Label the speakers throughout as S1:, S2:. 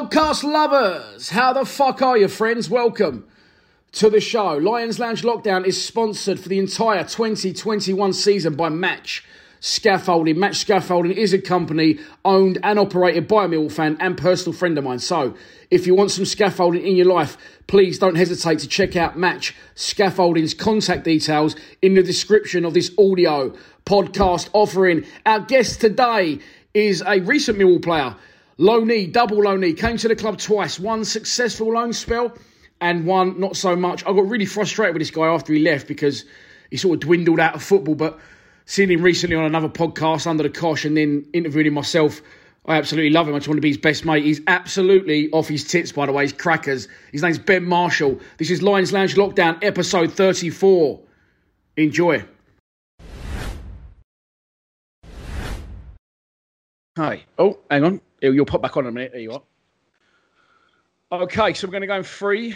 S1: Podcast lovers, how the fuck are you, friends? Welcome to the show. Lions Lounge Lockdown is sponsored for the entire 2021 season by Match Scaffolding. Match Scaffolding is a company owned and operated by a Millwall fan and personal friend of mine. So, if you want some scaffolding in your life, please don't hesitate to check out Match Scaffolding's contact details in the description of this audio podcast offering. Our guest today is a recent Millwall player. Loanee, double loanee, came to the club twice, one successful loan spell and one not so much. I got really frustrated with this guy after he left because he sort of dwindled out of football. But seeing him recently on another podcast under the cosh and then interviewing him myself, I absolutely love him. I just want to be his best mate. He's absolutely off his tits, by the way. He's crackers. His name's Ben Marshall. This is Lions Lounge Lockdown, episode 34. Enjoy. Hi. Oh, hang on. You'll pop back on in a minute. There you are. Okay, so we're going to go in three,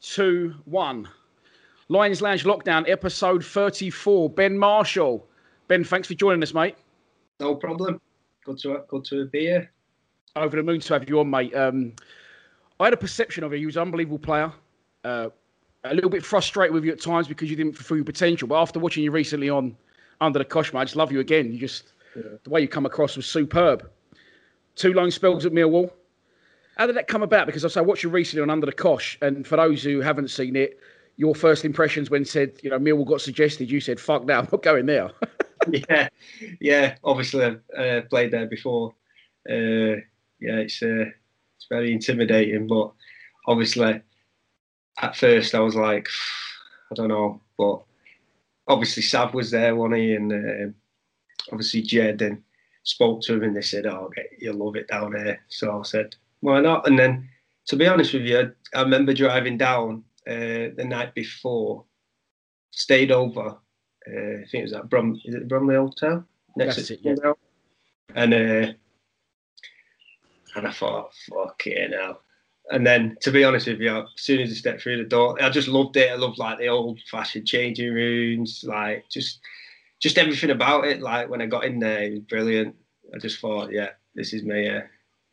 S1: two, one. Lions Lounge Lockdown, episode 34. Ben Marshall. Ben, thanks for joining us, mate.
S2: No problem. Good to good to be here.
S1: Over the moon to have you on, mate. Um, I had a perception of you. You was an unbelievable player. Uh, a little bit frustrated with you at times because you didn't fulfill your potential. But after watching you recently on Under the Cosh, mate, I just love you again. You just yeah. the way you come across was superb. Two loan spells at Millwall. How did that come about? Because I say, watched you recently on Under the Cosh, and for those who haven't seen it, your first impressions when said, you know, Millwall got suggested, you said, "Fuck now, I'm not going there."
S2: yeah, yeah. Obviously, I've uh, played there before. Uh, yeah, it's uh, it's very intimidating, but obviously, at first I was like, I don't know, but obviously Sav was there, wasn't he? And uh, obviously Jed and spoke to him, and they said, "Oh, okay, you'll love it down here." So I said, "Why not?" And then, to be honest with you, I remember driving down uh, the night before, stayed over. Uh, I think it was at Brum. Is it Bromley Hotel?
S1: Next That's it, yeah.
S2: And uh, and I thought, fuck it now. And then, to be honest with you, as soon as I stepped through the door, I just loved it. I loved like the old-fashioned changing rooms, like just, just everything about it. Like when I got in there, it was brilliant. I just thought, yeah, this is me. Yeah.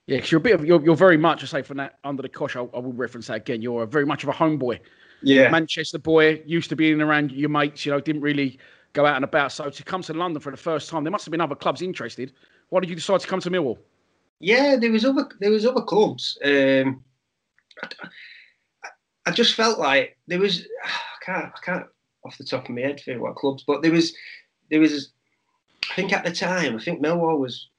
S1: Yeah, because you're a bit of you're, you're very much. I say from that under the cosh. I, I will reference that again. You're very much of a homeboy.
S2: Yeah,
S1: Manchester boy. Used to being around your mates. You know, didn't really go out and about. So to come to London for the first time, there must have been other clubs interested. Why did you decide to come to Millwall?
S2: Yeah, there was other there was other clubs. Um, I, I just felt like there was. I can't I can't off the top of my head think what clubs, but there was there was. I think at the time, I think Millwall was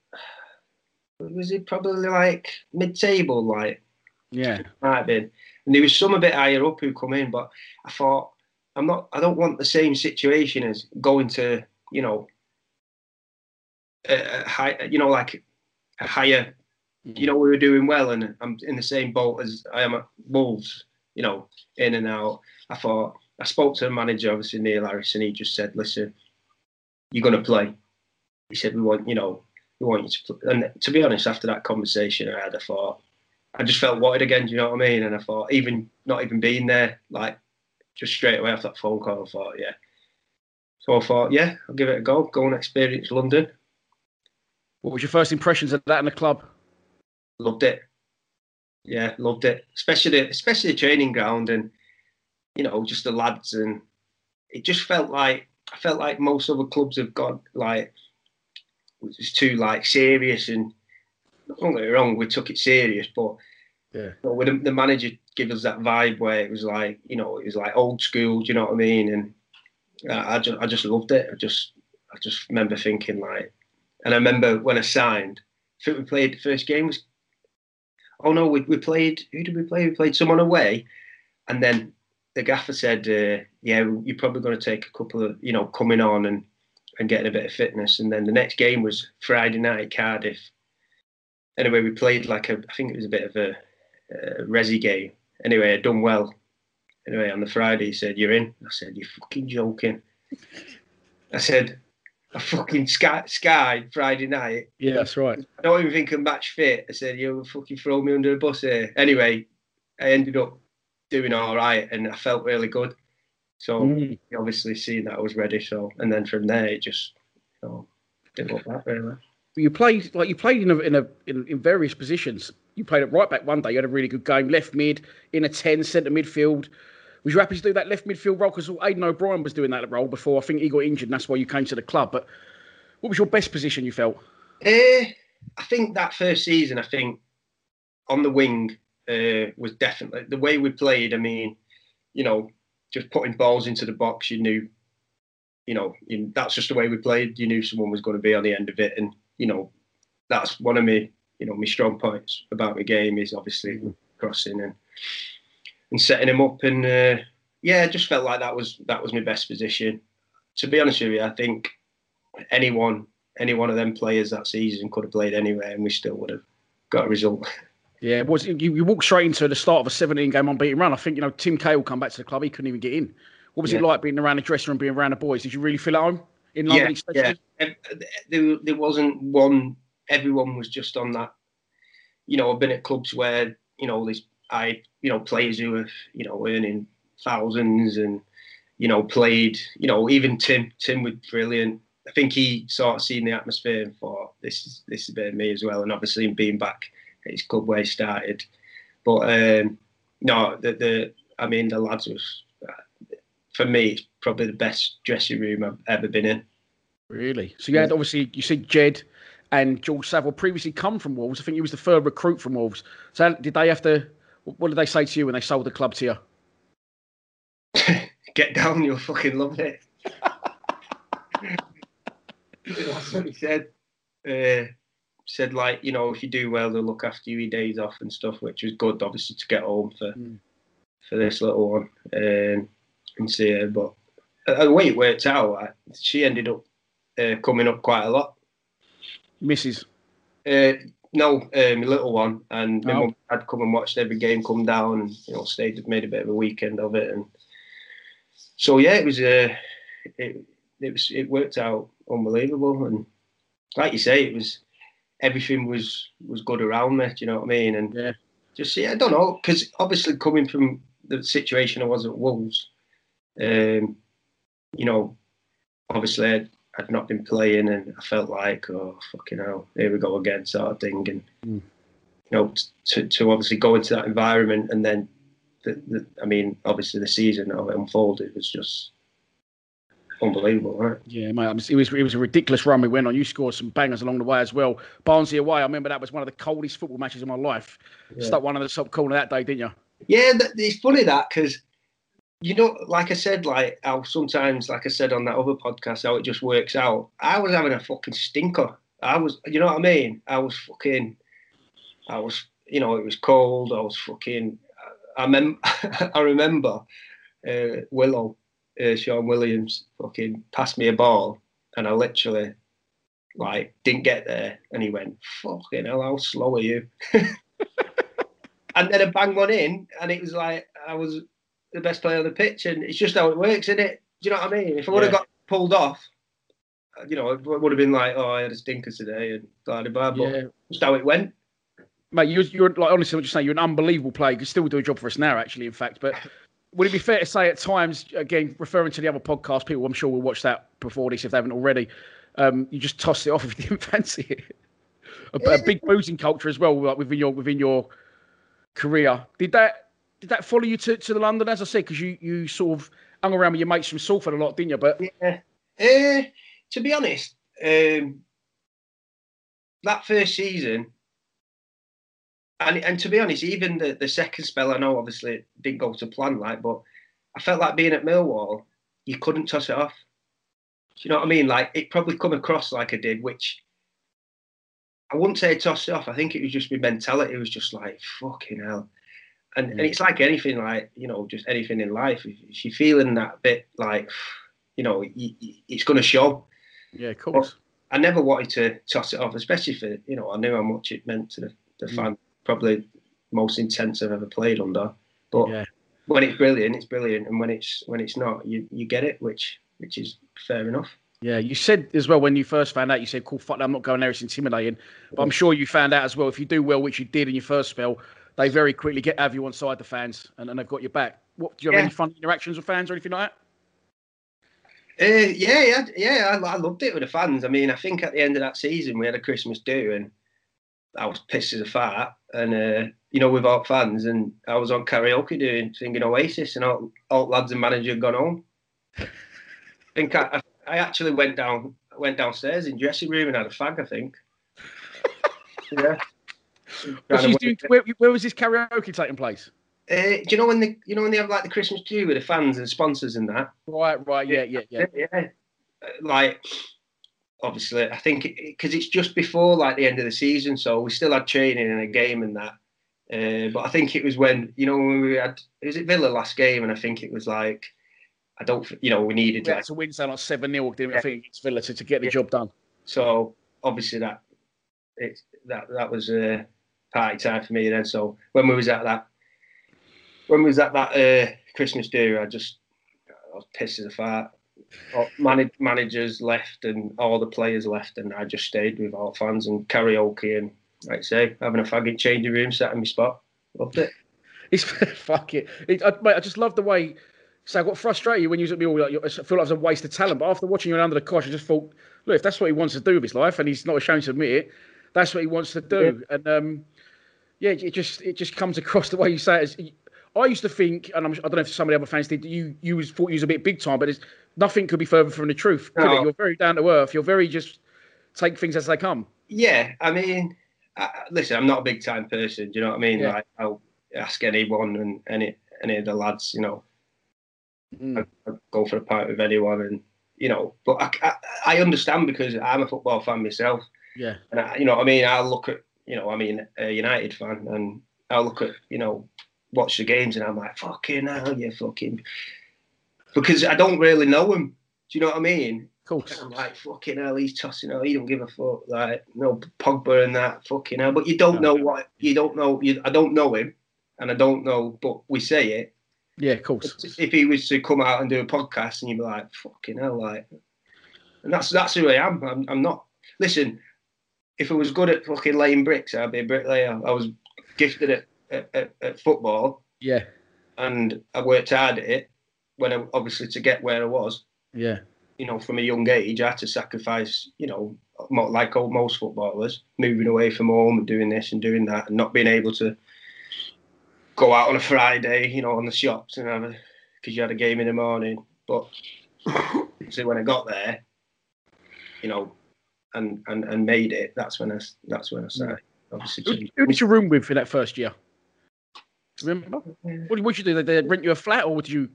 S2: was it probably like mid-table, like
S1: yeah,
S2: might have been. And there was some a bit higher up who come in, but I thought I'm not. I don't want the same situation as going to you know, a, a high, you know, like a higher. You know, we were doing well, and I'm in the same boat as I am at Wolves. You know, in and out. I thought I spoke to the manager, obviously Neil Harris, and he just said, "Listen, you're going to play." He said, "We want, you know, we want you to play. And to be honest, after that conversation I had, I thought I just felt wanted again. Do you know what I mean? And I thought, even not even being there, like just straight away after that phone call, I thought, yeah. So I thought, yeah, I'll give it a go. Go and experience London.
S1: What was your first impressions of that in the club?
S2: Loved it. Yeah, loved it. Especially the, especially the training ground and you know just the lads and it just felt like I felt like most other clubs have got like it was too like serious and don't get me wrong, we took it serious, but yeah, but the, the manager give us that vibe where it was like you know it was like old school, do you know what I mean? And I, I just I just loved it. I just I just remember thinking like, and I remember when I signed, I think we played the first game was, oh no, we we played who did we play? We played someone away, and then the gaffer said, uh, yeah, you're probably going to take a couple of you know coming on and and getting a bit of fitness, and then the next game was Friday night Cardiff. Anyway, we played like a I think it was a bit of a, a resi game. Anyway, I'd done well Anyway, on the Friday, he said, You're in. I said, You're fucking joking. I said, A fucking Sky, Sky Friday night.
S1: Yeah, that's right.
S2: I don't even think I'm match fit. I said, You fucking throw me under the bus here. Anyway, I ended up doing all right and I felt really good. So mm. obviously seeing that I was ready. So and then from there it just you know, didn't look back really.
S1: You played like you played in a, in a in, in various positions. You played at right back one day. You had a really good game. Left mid, in a ten, centre midfield. Was you happy to do that left midfield role? Because Aiden O'Brien was doing that role before. I think he got injured, and that's why you came to the club. But what was your best position? You felt?
S2: Uh, I think that first season, I think on the wing uh, was definitely the way we played. I mean, you know, just putting balls into the box. You knew, you know, you, that's just the way we played. You knew someone was going to be on the end of it, and you know, that's one of me, you know, my strong points about my game is obviously mm-hmm. crossing and and setting him up. And uh, yeah, I just felt like that was that was my best position. To be honest with you, I think anyone any one of them players that season could have played anywhere, and we still would have got a result.
S1: Yeah, was you, you walked straight into the start of a 17 game unbeaten run. I think you know Tim Cahill come back to the club. He couldn't even get in. What was yeah. it like being around the dressing room, being around the boys? Did you really feel at home in London?
S2: Yeah, especially? yeah. Uh, there, there wasn't one. Everyone was just on that. You know, I've been at clubs where you know these I, you know, players who are, you know, earning thousands and, you know, played, you know, even Tim, Tim was brilliant. I think he sort of seen the atmosphere and thought, this is this is a bit of me as well. And obviously being back at good where he started. But um, no, the, the I mean, the lads was, for me, it's probably the best dressing room I've ever been in.
S1: Really? So you had obviously, you said Jed and George Saville previously come from Wolves. I think he was the third recruit from Wolves. So did they have to what did they say to you when they sold the club to
S2: you? Get down, you'll fucking love it. That's what he said. Uh, said like, you know, if you do well, they'll look after you your days off and stuff, which was good, obviously, to get home for mm. for this little one um, and see her. But uh, the way it worked out, I, she ended up uh, coming up quite a lot.
S1: Mrs.
S2: Uh, no, um, little one, and my oh. mum had come and watched every game come down, and you know, stayed, made a bit of a weekend of it, and so yeah, it was uh, it, it was it worked out unbelievable, and like you say, it was everything was was good around me. Do you know what I mean? And yeah, just yeah, I don't know, because obviously coming from the situation I was at Wolves, um, you know, obviously I'd not been playing, and I felt like, oh fucking hell, here we go again, sort of thing. And mm. you know, to to obviously go into that environment, and then, the, the, I mean, obviously the season how it unfolded was just unbelievable, right?
S1: Yeah, mate. It was it was a ridiculous run we went on. You scored some bangers along the way as well. Barnsley away. I remember that was one of the coldest football matches of my life. Yeah. Stuck one of the top corner that day, didn't you?
S2: Yeah, it's funny that because you know, like I said, like how sometimes, like I said on that other podcast, how it just works out. I was having a fucking stinker. I was, you know what I mean? I was fucking, I was, you know, it was cold. I was fucking. I mem- I remember uh, Willow, uh, Shaun Williams, fucking passed me a ball, and I literally, like, didn't get there, and he went, "Fucking hell, how slow are you?" and then I banged one in, and it was like I was the best player on the pitch, and it's just how it works, isn't it? Do you know what I mean? If I would have yeah. got pulled off, you know, it would have been like, oh, I had a stinker today, and blah blah blah. Yeah. Just how it went.
S1: Mate, you're, you're like honestly, I'm just saying, you're an unbelievable player. You can still do a job for us now, actually. In fact, but would it be fair to say at times, again, referring to the other podcast, people I'm sure will watch that before this if they haven't already. Um, you just tossed it off if you didn't fancy it. a, a big boozing culture as well, like within your within your career. Did that did that follow you to, to the London, as I said, because you you sort of hung around with your mates from Salford a lot, didn't you? But
S2: yeah, uh, to be honest, um, that first season, and and to be honest, even the, the second spell, I know obviously it didn't go to plan, like, but I felt like being at Millwall, you couldn't toss it off. Do you know what I mean? Like it probably come across like I did, which I wouldn't say toss it off. I think it was just my mentality. It was just like fucking hell. And, and it's like anything, like you know, just anything in life. If you're feeling that bit, like you know, it's going to show.
S1: Yeah, of course.
S2: But I never wanted to toss it off, especially for you know, I knew how much it meant to the, the mm. fan. Probably most intense I've ever played under. But yeah. when it's brilliant, it's brilliant, and when it's when it's not, you you get it, which which is fair enough.
S1: Yeah, you said as well when you first found out, you said, "Cool, fuck, I'm not going there. It's intimidating." But I'm sure you found out as well if you do well, which you did in your first spell, they very quickly get have you on side the fans, and, and they've got your back. What do you have yeah. any fun interactions with fans or anything like that?
S2: Uh, yeah, yeah, yeah. I, I, loved it with the fans. I mean, I think at the end of that season we had a Christmas do, and I was pissed as a fart, and uh, you know, with our fans, and I was on karaoke doing singing Oasis, and all, all lads and manager had gone home. I think I, I actually went down went downstairs in dressing room and had a fag. I think. yeah.
S1: Doing, where, where, was this karaoke taking place?
S2: Uh, do you know when the you know when they have like the Christmas do with the fans and sponsors and that?
S1: Right, right, yeah, yeah, yeah.
S2: Yeah, like obviously, I think because it, it's just before like the end of the season, so we still had training and a game and that. Uh, but I think it was when you know when we had was it Villa last game, and I think it was like I don't, you know, we needed
S1: we like, to win something like seven 0 didn't yeah. I think against Villa to, to get the yeah. job done.
S2: So obviously that it that that was a uh, party time for me then. So when we was at that when we was at that uh, Christmas do, I just I was pissed as a fart. Manag- managers left and all the players left, and I just stayed with all fans and karaoke and like I say, having a faggot changing room, sat in my spot. Loved it.
S1: It's fuck it. it I, mate, I just love the way so I got frustrated when you was at me all. Like, I feel like it was a waste of talent. But after watching you under the cosh, I just thought, look, if that's what he wants to do with his life, and he's not ashamed to admit it, that's what he wants to do. Yeah. And um, yeah, it just it just comes across the way you say it. I used to think, and I'm, I do not know if some of the other fans did. You you was thought you was a bit big time, but nothing could be further from the truth. No. You're very down to earth. You're very just take things as they come.
S2: Yeah, I mean, uh, listen, I'm not a big time person. Do you know what I mean? Yeah. Like I'll ask anyone and any any of the lads, you know, Mm. I, would go for a pint with anyone, and you know. But I, I, I, understand because I'm a football fan myself.
S1: Yeah.
S2: And I, you know, what I mean, I'll look at you know, I mean, a United fan, and I'll look at you know, watch the games, and I'm like, fucking hell, you fucking. Because I don't really know him. Do you know what I mean?
S1: Of course.
S2: I'm like, fucking hell, he's tossing out. He don't give a fuck. Like, no Pogba and that, fucking hell. But you don't no. know what, you don't know, you, I don't know him, and I don't know, but we say it.
S1: Yeah, of course.
S2: If he was to come out and do a podcast, and you'd be like, "Fucking hell!" Like, and that's that's who I am. I'm, I'm not. Listen, if I was good at fucking laying bricks, I'd be a bricklayer. I was gifted at, at, at, at football.
S1: Yeah.
S2: And I worked hard at it. When I, obviously to get where I was.
S1: Yeah.
S2: You know, from a young age, I had to sacrifice. You know, like most footballers, moving away from home and doing this and doing that, and not being able to go out on a Friday, you know, on the shops and have a because you had a game in the morning. But so when I got there, you know, and and and made it, that's when I that's when I started. Obviously,
S1: who, who did you room with for that first year? Remember? What did you do? They rent you a flat, or did you?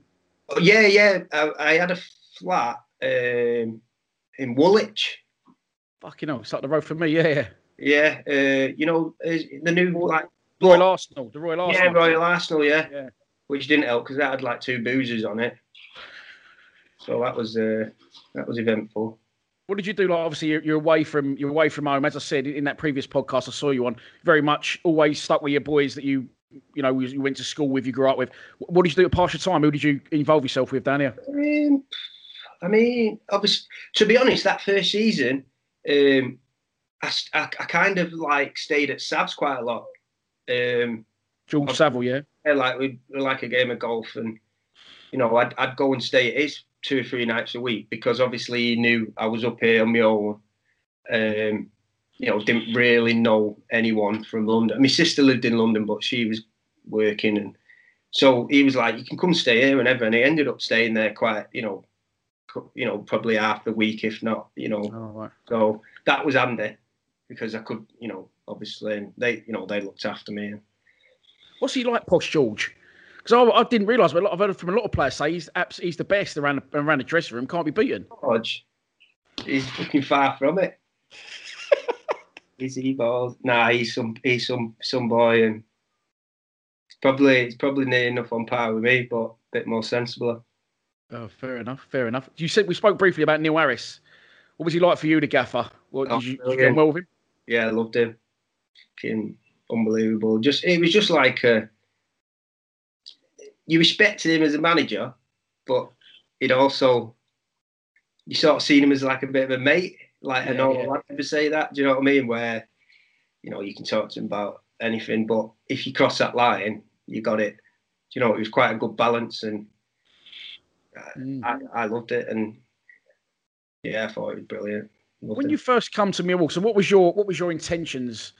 S2: Oh, yeah, yeah. I, I had a flat um, in Woolwich.
S1: Fucking hell, it's like the road for me. Yeah, yeah.
S2: Yeah, uh, you know, the new like
S1: Royal Arsenal, the Royal Arsenal.
S2: Yeah, Royal Arsenal, yeah. yeah. Which didn't help because that had like two boozers on it. So that was uh, that was eventful.
S1: What did you do? Like, obviously, you're, you're, away from you're away from home. As I said in that previous podcast, I saw you on. Very much always stuck with your boys that you you know you went to school with, you grew up with. What did you do at your time? Who did you involve yourself with down here?
S2: Um, I mean, obviously, to be honest, that first season, um, I, I, I kind of like stayed at Sav's quite a lot. Um,
S1: George Saville, yeah.
S2: Yeah, like we like a game of golf, and you know, I'd I'd go and stay at his two or three nights a week because obviously he knew I was up here on my own. Um, you know, didn't really know anyone from London. My sister lived in London, but she was working, and so he was like, "You can come stay here whenever." And he ended up staying there quite, you know, you know, probably half the week, if not, you know.
S1: Oh, right.
S2: So that was handy because I could, you know, obviously um, they, you know, they looked after me.
S1: What's he like, Posh George? Because I, I, didn't realise, but I've heard from a lot of players say he's abs- he's the best around the, around the dressing room, can't be beaten.
S2: Hodge, he's fucking far from it. Is he balls? Nah, he's some he's some some boy, and it's probably it's probably near enough on par with me, but a bit more sensible.
S1: Oh, fair enough, fair enough. You said we spoke briefly about Neil Harris. What was he like for you, the gaffer? What,
S2: Oh,
S1: did, you, did you well with him?
S2: Yeah, I loved him. Fucking unbelievable. Just it was just like uh you respected him as a manager, but it also you sort of seen him as like a bit of a mate. Like I
S1: Yeah,
S2: know
S1: yeah.
S2: a lot of people say that. Do you know what I mean? Where you know you can talk to him about anything, but if you cross that line, you got it. Do you know it was quite a good balance, and
S1: Mm.
S2: I, I loved it. And yeah, I thought it was brilliant. Loved
S1: When
S2: it.
S1: you first come to Millwall, so what was your what was your intentions?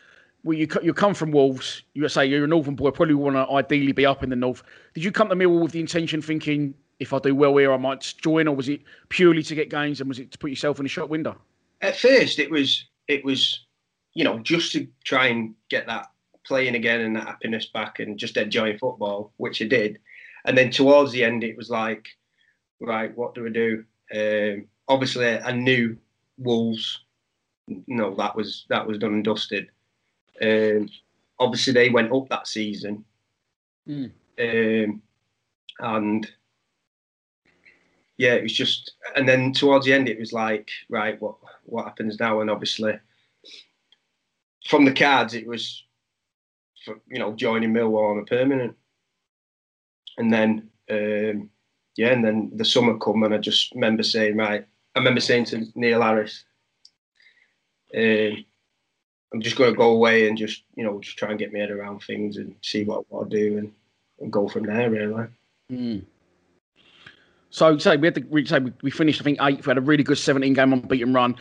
S1: Well, you you come from Wolves. You say you're a Northern boy. Probably want to ideally be up in the north. Did you come to Millwall with the intention, thinking if I do well here, I might join, or was it purely to get games and was it to put yourself in the shop window?
S2: At first it was it was you know just to try and get that playing again and that happiness back and just enjoying football which i did. And then towards the end it was like right what do we do? Um, obviously i knew wolves. No that was that was done and dusted. Um, obviously they went up that season.
S1: Mm.
S2: um, and yeah, it was just, and then towards the end, it was like, right, what what happens now? And obviously, from the cards, it was, for, you know, joining Millwall on a permanent, and then, um, yeah, and then the summer come, and I just remember saying, right, I remember saying to Neil Harris, um, I'm just going to go away and just, you know, just try and get my head around things and see what, what I do and, and go from there, really.
S1: Mm. So say we had to we say we- we finished I think eighth. We had a really good 17 game unbeaten run,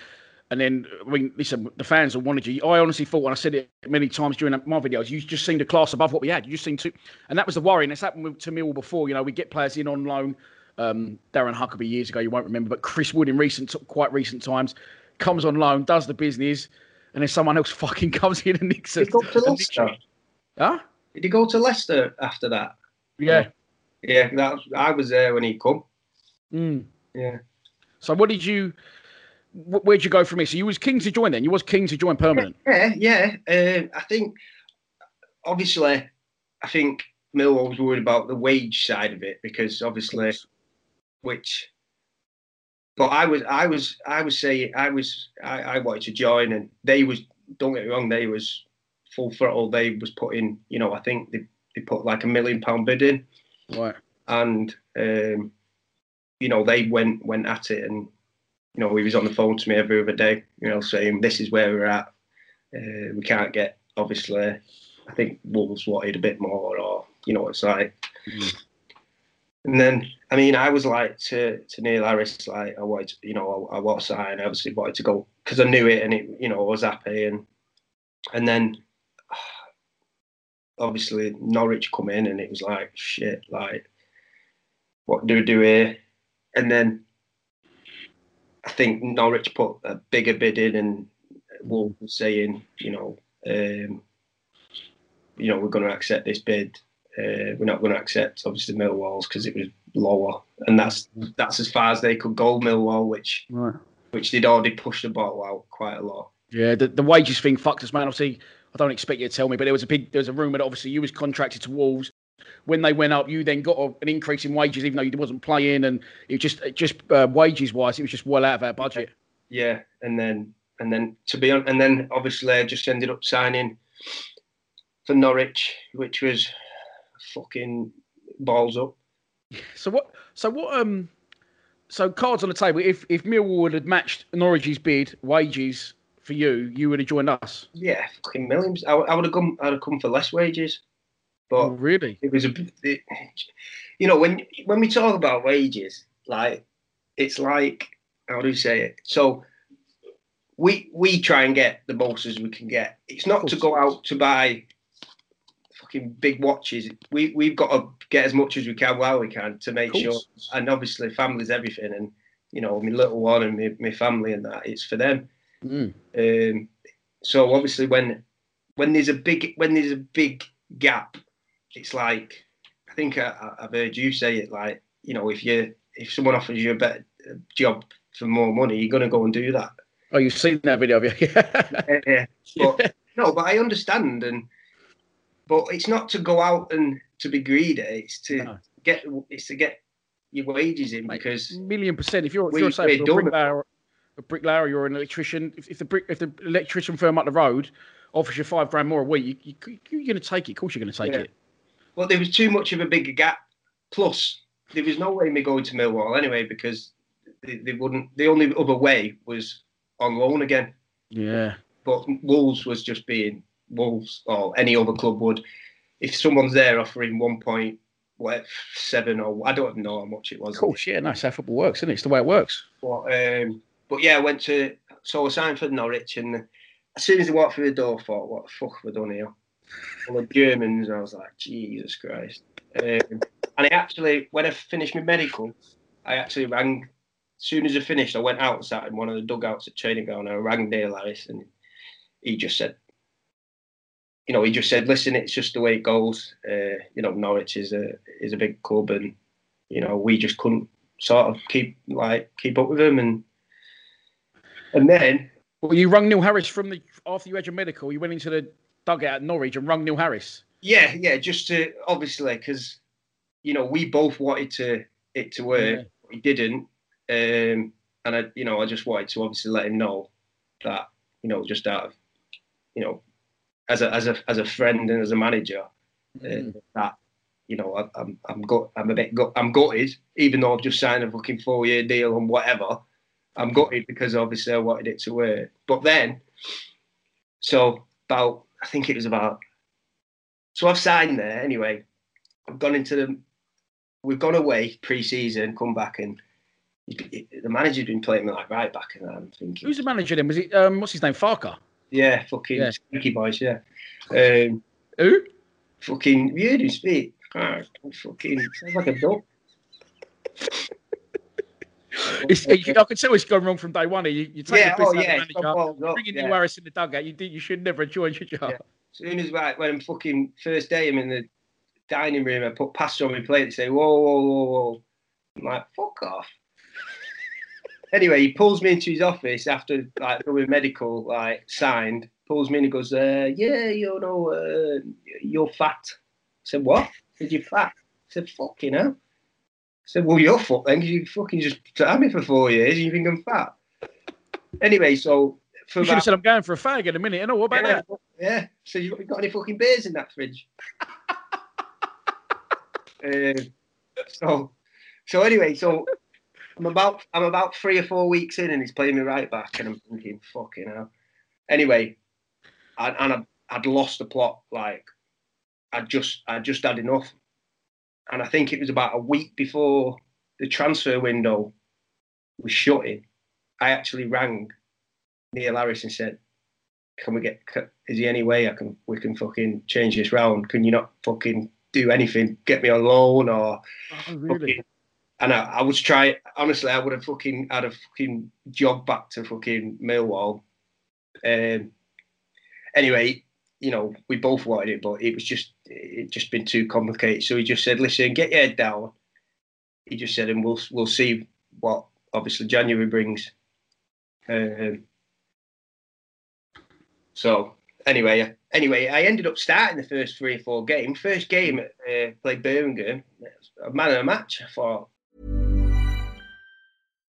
S1: and then I mean listen, the fans all wanted you. I honestly thought and I said it many times during my videos, you just seemed a class above what we had. You just seemed to, and that was the worry. And it's happened with, to Millwall before. You know, we get players in on loan. Um, Darren Huckerby years ago, you won't remember, but Chris Wood in recent, quite recent times, comes on loan, does the business, and then someone else fucking comes in and nicks
S2: Did
S1: it.
S2: he go to Leicester?
S1: Huh?
S2: Did he go to Leicester after that?
S1: Yeah.
S2: Yeah, that was, I was there when he come.
S1: Mm.
S2: Yeah.
S1: So what did you? wh- Where'd you go from here? So you was keen to join then. You was keen to join permanent.
S2: Yeah, yeah. Um, I think obviously, I think Millwall was worried about the wage side of it because obviously, which. But I was, I was, I was saying, I was, I, I wanted to join, and they was. Don't get me wrong, they was full throttle. They was putting, you know, I think they, they put like a million pound bid in.
S1: Right.
S2: and um, you know they went went at it, and you know he was on the phone to me every other day, you know, saying this is where we're at. Uh, we can't get obviously. I think Wolves wanted a bit more, or you know, it's like.
S1: Mm.
S2: And then, I mean, I was like to, to Neil Harris, like I wanted, to, you know, I, I want to sign. I obviously wanted to go because I knew it, and it, you know, I was happy, and and then obviously Norwich come in, and it was like shit, like what do we do here? And then I think Norwich put a bigger bid in, and Wolves was saying, you know, um, you know, we're going to accept this bid. Uh, we're not going to accept obviously Millwall's because it was lower, and that's that's as far as they could go. Millwall, which
S1: Right.
S2: which they'd already pushed the bottle out quite a lot.
S1: Yeah. The, the wages thing fucked us, man. Obviously, I don't expect you to tell me, but there was a big, there was a rumor that obviously you was contracted to Wolves. When they went up, you then got a, an increase in wages, even though you wasn't playing, and it just, it just uh, wages wise, it was just well out of our budget.
S2: Yeah, and then and then to be on, and then obviously I just ended up signing for Norwich, which was fucking balls up.
S1: So what? So what? Um. So cards on the table. If if Millwall had matched Norwich's bid wages for you, you would have joined us.
S2: Yeah, fucking millions. I, I would have come. I'd have come for less wages, but
S1: Oh, really?
S2: it was a. It, you know, when when we talk about wages, like it's like how do you say it? So we we try and get the most as we can get. It's not to go out to buy fucking big watches. We we've got to get as much as we can while we can to make sure. And obviously, family's everything, and you know, my little one and my, my family and that it's for them.
S1: Mm.
S2: Um, so obviously, when when there's a big when there's a big gap, it's like I think I, I've heard you say it. Like you know, if you if someone offers you a better job for more money, you're gonna go and do that.
S1: Oh, you've seen that video, have you?
S2: yeah. But, no, but I understand, and but it's not to go out and to be greedy. It's to
S1: No.
S2: get it's to get your wages in
S1: Mate,
S2: because
S1: million percent. If you're, if
S2: We-
S1: you're say,
S2: we're
S1: if you're a bricklayer, a bricklayer, you're an electrician. If, if the brick, if the electrician firm up the road offers you five grand more a week, you, you, you're going to take it. Of course, you're going to take
S2: Yeah.
S1: it.
S2: But there was too much of a bigger gap. Plus, there was no way me going to Millwall anyway because they, they wouldn't. The only other way was on loan again.
S1: Yeah.
S2: But Wolves was just being Wolves or any other club would. If someone's there offering one point what seven or I don't know how much it was.
S1: Course, yeah. That's how football works, isn't it? It's the way it works.
S2: But um, but yeah, I went to so I signed for Norwich, and as soon as I walked through the door, I thought, "What the fuck have I done here?" All the Germans, I was like, "Jesus Christ!" Um, and I actually, when I finished my medical, I actually rang. As soon as I finished, I went out, and sat in one of the dugouts at training ground, and I rang Dale Harris, and he just said, "You know, he just said, listen, it's just the way it goes. Uh, you know, Norwich is a is a big club, and you know, we just couldn't sort of keep like keep up with them, and and then
S1: Well, you rung Neil Harris from the after you had your medical. You went into the dugout at Norwich and rung Neil Harris.
S2: yeah, yeah, just to obviously because you know we both wanted to it to work,
S1: Yeah.
S2: we didn't, um, and I you know I just wanted to obviously let him know that you know just out of you know as a as a as a friend and as a manager uh, that you know I, I'm I'm gut I'm a bit gut I'm gutted even though I've just signed a fucking four year deal and whatever I'm gutted because obviously I wanted it to work but then so about I think it was about so I've signed there anyway I've gone into the we've gone away pre-season come back and the manager's been playing me like right back and I'm thinking
S1: Who's the manager then? Was it um, what's his name? Farke.
S2: yeah fucking
S1: Yeah.
S2: sneaky boys yeah um,
S1: Who?
S2: fucking you him speak? Ah, fucking sounds like a dog.
S1: It's, I can tell it's gone wrong from day one. You, you take
S2: Yeah,
S1: the piss
S2: oh,
S1: out of
S2: yeah,
S1: the
S2: it's
S1: manager,
S2: up,
S1: bringing
S2: yeah.
S1: Harris in the dugout. You did, you should never have joined your job.
S2: Yeah. As soon as like, when I'm fucking first day, I'm in the dining room. I put pasta on my plate. They say, "Whoa, whoa, whoa, whoa!" I'm like, "Fuck off." anyway, he pulls me into his office after like doing medical, like signed. Pulls me in and goes, uh, "Yeah, you know, uh, you're fat." I said, "What?" I said, "You're fat." I said, "Fucking hell." I said, "Well, you're fat then, you fucking just had me for four years. and You think I'm fat?" Anyway, so for
S1: You should have said I'm going for a fag in a minute. And know, what about
S2: yeah,
S1: that?
S2: Yeah. So you got, any fucking beers in that fridge? um, so, so anyway, so I'm about I'm about three or four weeks in, and he's playing me right back, and I'm thinking, fucking hell. Anyway, I, and I, I'd lost the plot. Like, I just I just had enough, and I think it was about a week before the transfer window was shutting. I actually rang Neil Harris and said, "Can we get? Is there any way I can we can fucking change this round? Can you not fucking do anything? Get me a loan or
S1: Oh, really?
S2: fucking?" And I, I was trying. Honestly, I would have fucking had a fucking job back to fucking Millwall. Um. Anyway, you know, we both wanted it, but it was just it just been too complicated. So he just said, "Listen, get your head down." He just said, "And we'll we'll see what obviously January brings." Um, so anyway, anyway, I ended up starting the first three or four games. First game, uh, played Birmingham, a man of the match. I thought,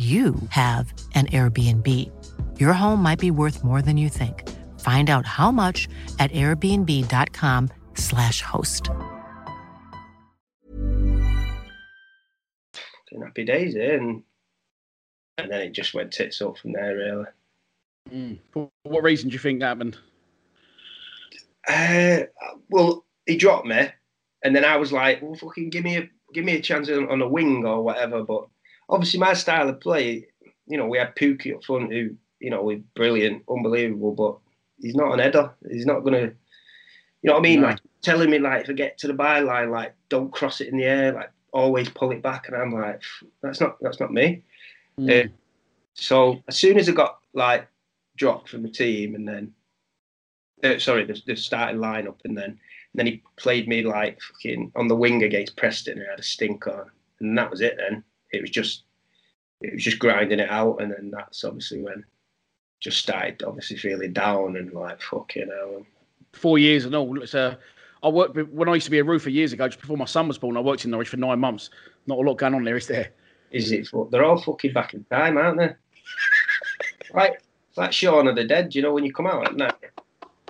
S3: you have an Airbnb. Your home might be worth more than you think. Find out how much at airbnb.com/slash host.
S2: Happy days, eh? and and then it just went tits up from there, really.
S1: Mm. For what reason do you think that happened?
S2: Uh, well, he dropped me, and then I was like, "Well, fucking give me a give me a chance on, on a wing or whatever." But obviously my style of play, you know, we had Pukki up front who, you know, was brilliant, unbelievable, but he's not an header. He's not gonna, you know what I mean? No. Like telling me like if I get to the byline, like don't cross it in the air, like always pull it back, and I'm like, that's not that's not me. Mm. Uh, so as soon as I got like dropped from the team, and then uh, sorry, the, the starting lineup, and then and then he played me like fucking on the wing against Preston, and I had a stink on, and that was it. Then it was just it was just grinding it out, and then that's obviously when just started obviously feeling down and like fucking hell.
S1: Four years and all. It's uh, I worked when I used to be a roofer years ago, just before my son was born. I worked in Norwich for nine months. Not a lot going on there, is there?
S2: Is it? They're all fucking back in time, aren't they? right, it's like Shaun of the Dead. You know when you come out at night,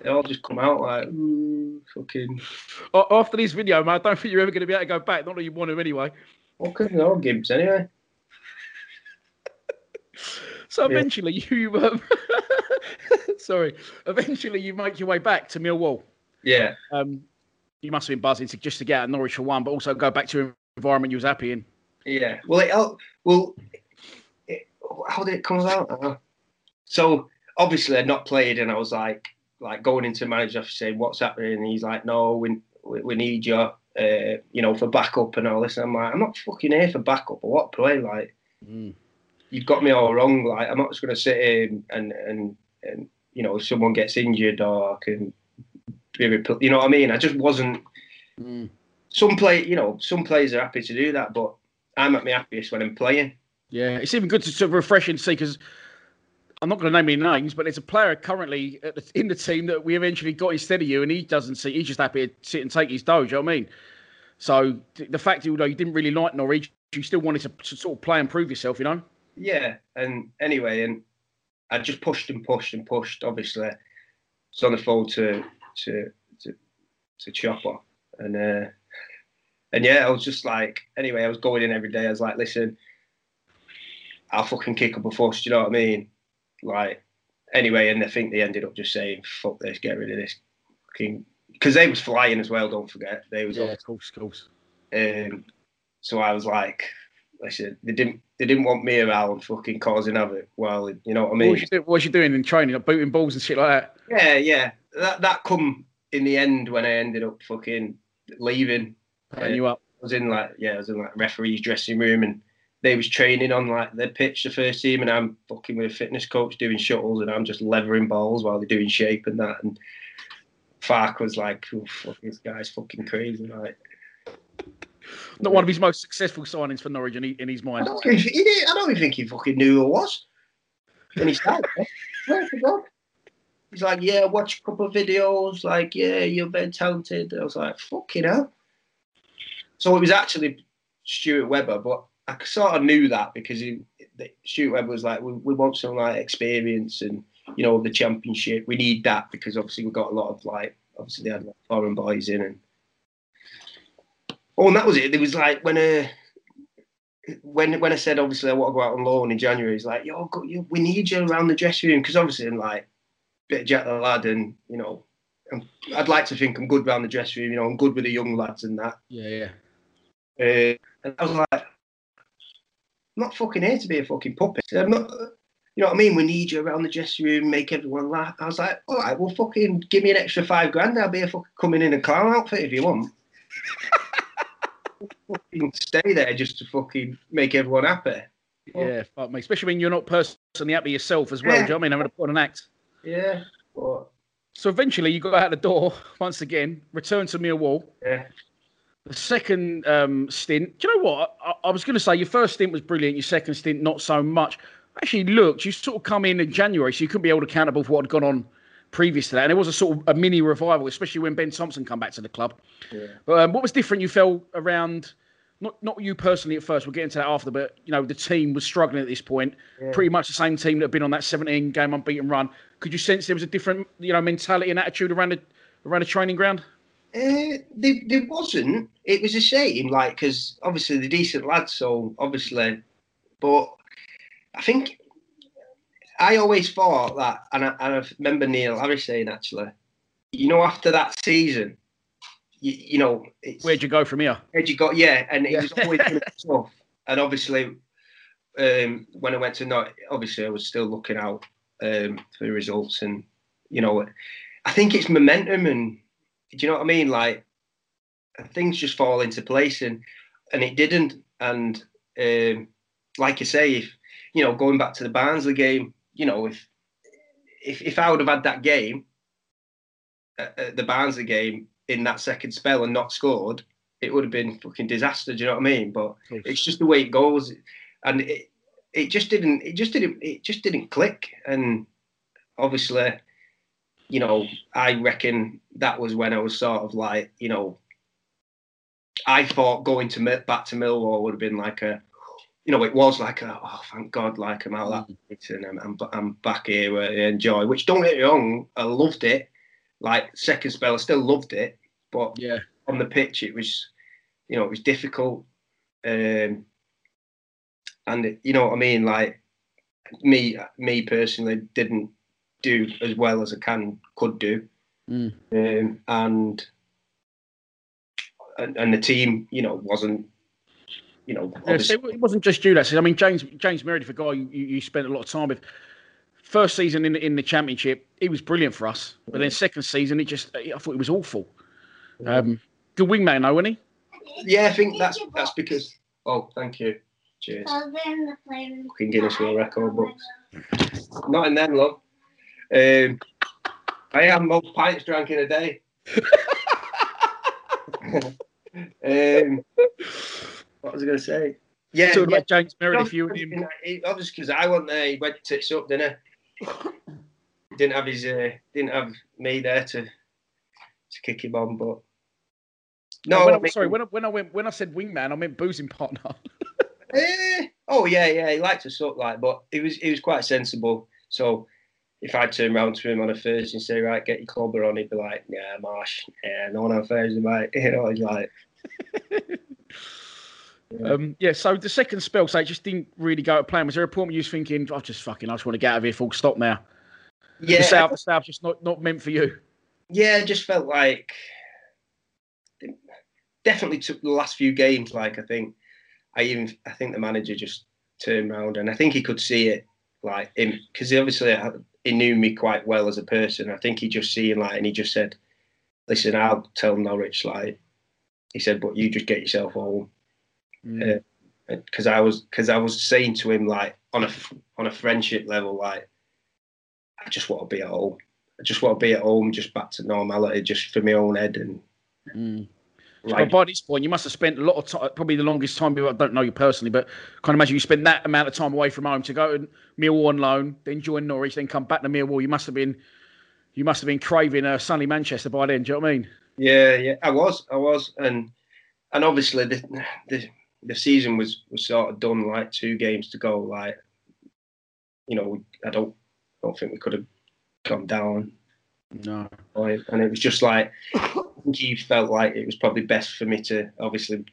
S2: they all just come out like fucking.
S1: After this video, man, I don't think you're ever going to be able to go back. Not that you want to anyway.
S2: Okay, no Gibbs anyway.
S1: So eventually yeah. you, um, sorry, eventually you make your way back to Millwall.
S2: Yeah.
S1: Um, you must have been buzzing to just to get out of Norwich for one, but also go back to an environment you was happy in.
S2: Yeah. Well, it, oh, well, it, how did it come about? Uh, so obviously I'd not played, and I was like, like going into manager saying what's happening, and he's like, no, we we, we need you, uh, you know, for backup and all this. And I'm like, I'm not fucking here for backup or what play, like. Mm you've got me all wrong. Like I'm not just going to sit here and and and you know if someone gets injured or I can be you know what I mean. I just wasn't. Mm. Some play, you know, some players are happy to do that, but I'm at my happiest when I'm playing.
S1: Yeah, it's even good to sort of refreshing to see because I'm not going to name any names, but there's a player currently the, in the team that we eventually got instead of you, and he doesn't see. He's just happy to sit and take his dough. you know what I mean? So the fact, although you didn't really like Norwich, you still wanted to, to sort of play and prove yourself, you know
S2: yeah, and anyway, and I just pushed and pushed and pushed. Obviously, it's on the phone to to to, to Chopper, and uh, and yeah, I was just like, anyway, I was going in every day. I was like, listen, I'll fucking kick up a fuss. Do you know what I mean? Like, anyway, and I think they ended up just saying, fuck this, get rid of this, because they was flying as well. Don't forget, they was
S1: yeah, of course, of course.
S2: Um, so I was like, listen, they didn't they didn't want me around fucking causing havoc. Well, you know what I mean.
S1: What was you, what you doing in training? Like booting balls and shit like that.
S2: Yeah, yeah. That that come in the end when I ended up fucking leaving.
S1: And uh, you up?
S2: I was in like yeah, I was in like referee's dressing room and they was training on like the pitch, the first team, and I'm fucking with a fitness coach doing shuttles, and I'm just levering balls while they're doing shape and that. And Farke was like, oh, fuck, this guy's fucking crazy, like.
S1: Not one of his most successful signings for Norwich in, in his mind.
S2: I don't, think, he I don't think he fucking knew who it was when he started. He's like, yeah, watch a couple of videos. Like, yeah, you're very talented. I was like, fucking hell. So it was actually Stuart Webber, but I sort of knew that because he, Stuart Webber was like, we, we want some like experience and you know the championship. We need that because obviously we've got a lot of like obviously they had like foreign boys in and Oh, and that was it. There was like when uh, when when I said obviously I want to go out on loan in January, he's like, "Yo, go, yo we need you around the dressing room because obviously I'm like bit of jet the lad, and you know, I'm, I'd like to think I'm good around the dressing room. You know, I'm good with the young lads and that.
S1: Yeah, yeah.
S2: Uh, and I was like, I'm not fucking here to be a fucking puppet. I'm not. You know what I mean? We need you around the dressing room, make everyone laugh. I was like, all right, well, fucking give me an extra five grand. I'll be a fucking coming in a clown outfit if you want. fucking stay there just to fucking make everyone happy.
S1: Yeah, fuck me. Especially when you're not personally happy yourself as well. Yeah. Do you know what I mean? gonna put on an act.
S2: Yeah. But...
S1: So eventually you got out the door once again, returned to Millwall.
S2: Yeah.
S1: The second um, stint, do you know what? I, I was going to say your first stint was brilliant, your second stint not so much. Actually, looked, you sort of come in in January, so you couldn't be held accountable for what had gone on previous to that. And it was a sort of a mini revival, especially when Ben Thompson come back to the club.
S2: Yeah.
S1: But um, what was different you felt around not not you personally at first. We'll get into that after, but you know the team was struggling at this point. Yeah. Pretty much the same team that had been on that 17 game unbeaten run. Could you sense there was a different you know mentality and attitude around the around the training ground?
S2: Uh, there, there wasn't. It was a shame, like because obviously the decent lads. So obviously, but I think I always thought that, and I, and I remember Neil Harris saying actually, you know, after that season, you, you know,
S1: where'd you go from here?
S2: Where'd you go? Yeah, and it was always tough. And obviously, um, when I went to not, obviously I was still looking out um, for the results, and you know, I think it's momentum, and do you know what I mean? Like things just fall into place, and and it didn't. And um, like you say, if you know, going back to the Barnsley game, you know, if if if I would have had that game, uh, uh the Barnsley game, in that second spell and not scored, it would have been fucking disaster. Do you know what I mean? But it's just the way it goes, and it it just didn't it just didn't it just didn't click. And obviously, you know, I reckon that was when I was sort of like, you know, I thought going to back to Millwall would have been like a, you know, it was like a, oh, thank God, like I'm out that mm. and I'm, I'm, I'm back here where I enjoy. Which don't get me wrong, I loved it. Like second spell, I still loved it. But
S1: yeah,
S2: on the pitch, it was, you know, it was difficult. Um, and it, you know what I mean? Like me, me personally, didn't do as well as I can could do,
S1: mm.
S2: um, and, and and the team, you know, wasn't. You know,
S1: yeah, so it wasn't just you. That I mean, James James Meredith, a guy you, you spent a lot of time with, first season in the, in the championship, he was brilliant for us. But then second season, it just I thought it was awful. Um, good wingman, though, wasn't
S2: he? Yeah, I think that's that's because. Oh, thank you. Cheers. Fucking Guinness World Record books. Not in them, love. Um, I have most pints drank in a day. um, what was I going to say?
S1: Yeah, Talking yeah. about James Meredith, you him.
S2: Obviously, because I went there, he went to tits up, didn't he? didn't have his, uh, didn't have me there to to kick him on, but
S1: no, when I, sorry. When I, when I went when I said wingman, I meant boozing partner.
S2: eh, oh yeah, yeah. He liked to suck like, but he was he was quite sensible. So if I turn around to him on a Thursday and say, right, get your clubber on, he'd be like, yeah, Marsh, yeah, no one on Thursday, mate. You know, he's like.
S1: yeah. Um, yeah, so the second spell, so it just didn't really go to plan. Was there a point where you was thinking, I oh, just fucking, I just want to get out of here, full stop now? Yeah. The South, the South just not, not meant for you.
S2: Yeah, it just felt like definitely took the last few games. Like I think, I even I think the manager just turned around and I think he could see it, like him because obviously he knew me quite well as a person. I think he just seen like and he just said, "Listen, I'll tell Norwich." Like he said, "But you just get yourself home."
S1: Because
S2: mm. uh, I was because I was saying to him like on a on a friendship level, like I just want to be at home. I just want to be at home, just back to normality, just for my own head and.
S1: Mm. Like, by this point, you must have spent a lot of time, probably the longest time. I don't know you personally, but I can't imagine you spent that amount of time away from home to go to Millwall on loan, then join Norwich, then come back to Millwall. You must have been, you must have been craving a uh, sunny Manchester by then. Do you know what I mean?
S2: Yeah, yeah, I was, I was, and and obviously the the, the season was was sort of done. Like two games to go. Like, you know, I don't don't think we could have gone down.
S1: No.
S2: And it was just like think he felt like it was probably best for me to obviously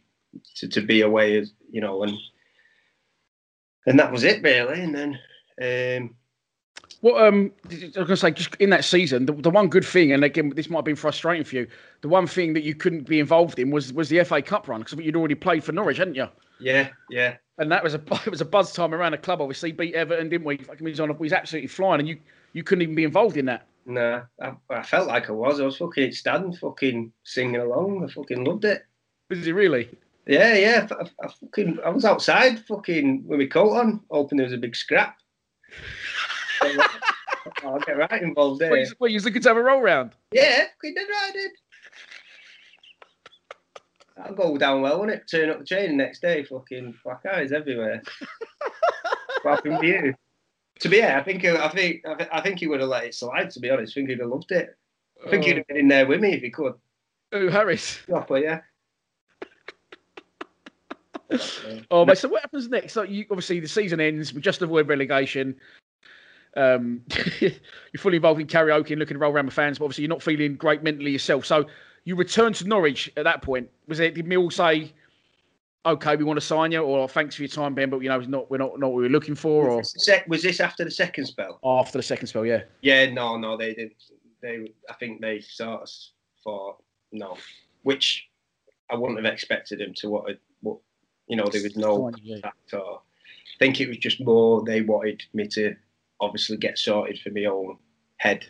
S2: to, to be away, as you know, and and that was it really. And then um,
S1: What um, I was to say, just in that season, the, the one good thing, and again, this might have been frustrating for you. The one thing that you couldn't be involved in was was the FA Cup run because you'd already played for Norwich, hadn't you?
S2: yeah, yeah,
S1: And that was a it was a buzz time around the club. Obviously, beat Everton, didn't we? Fucking, we was on, we was absolutely flying, and you you couldn't even be involved in that.
S2: Nah, I, I felt like I was. I was fucking stand, fucking singing along. I fucking loved it.
S1: Was it really?
S2: Yeah, yeah. I, I fucking, I was outside, fucking with my coat on, hoping there was a big scrap. I'll get right involved there.
S1: You, well, you was looking to have a roll round.
S2: Yeah, fucking did right, I did. That'll go down well, won't it? Turn up the train the next day, fucking black eyes everywhere. what happened to you? To be fair, I think I think I think he would have let it slide. To be honest, I think he'd have loved it. I think he'd have been in there with me if he could.
S1: Oh, Harris.
S2: Proper, yeah.
S1: Oh, mate, so what happens next? So you obviously the season ends. We just avoid relegation. Um, you're fully involved in karaoke and looking to roll around with fans, but obviously you're not feeling great mentally yourself. So you return to Norwich at that point. Was it? Did Mill say, "Okay, we want to sign you," or "Thanks for your time, Ben, but you know, it's not we're not not what we were looking for," or
S2: Was this, sec- was this after the second spell?
S1: after the second spell? Yeah.
S2: Yeah, no, no, they did. They, I think they sort of thought no, which I wouldn't have expected them to. What, what, you know, there was no
S1: yeah.
S2: that or I think it was just more they wanted me to obviously get sorted for my own head.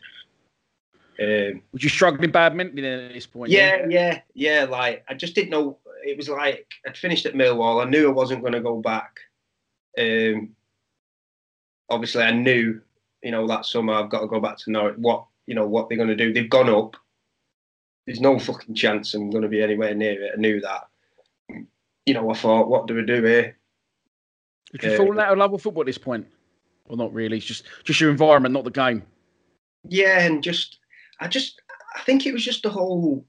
S2: Um,
S1: Was you struggling bad mentally then at this point?
S2: yeah, yeah, yeah. Like I just didn't know. It was like I'd finished at Millwall. I knew I wasn't going to go back. Um, obviously, I knew, you know, that summer I've got to go back to Norwich. What you know, what they're going to do? They've gone up. There's no fucking chance I'm going to be anywhere near it. I knew that. You know, I thought, what do we do here?
S1: Did you
S2: Yeah.
S1: fallen out of love with football at this point? Well, not really. It's just just your environment, not the game.
S2: Yeah, and just, I just, I think it was just the whole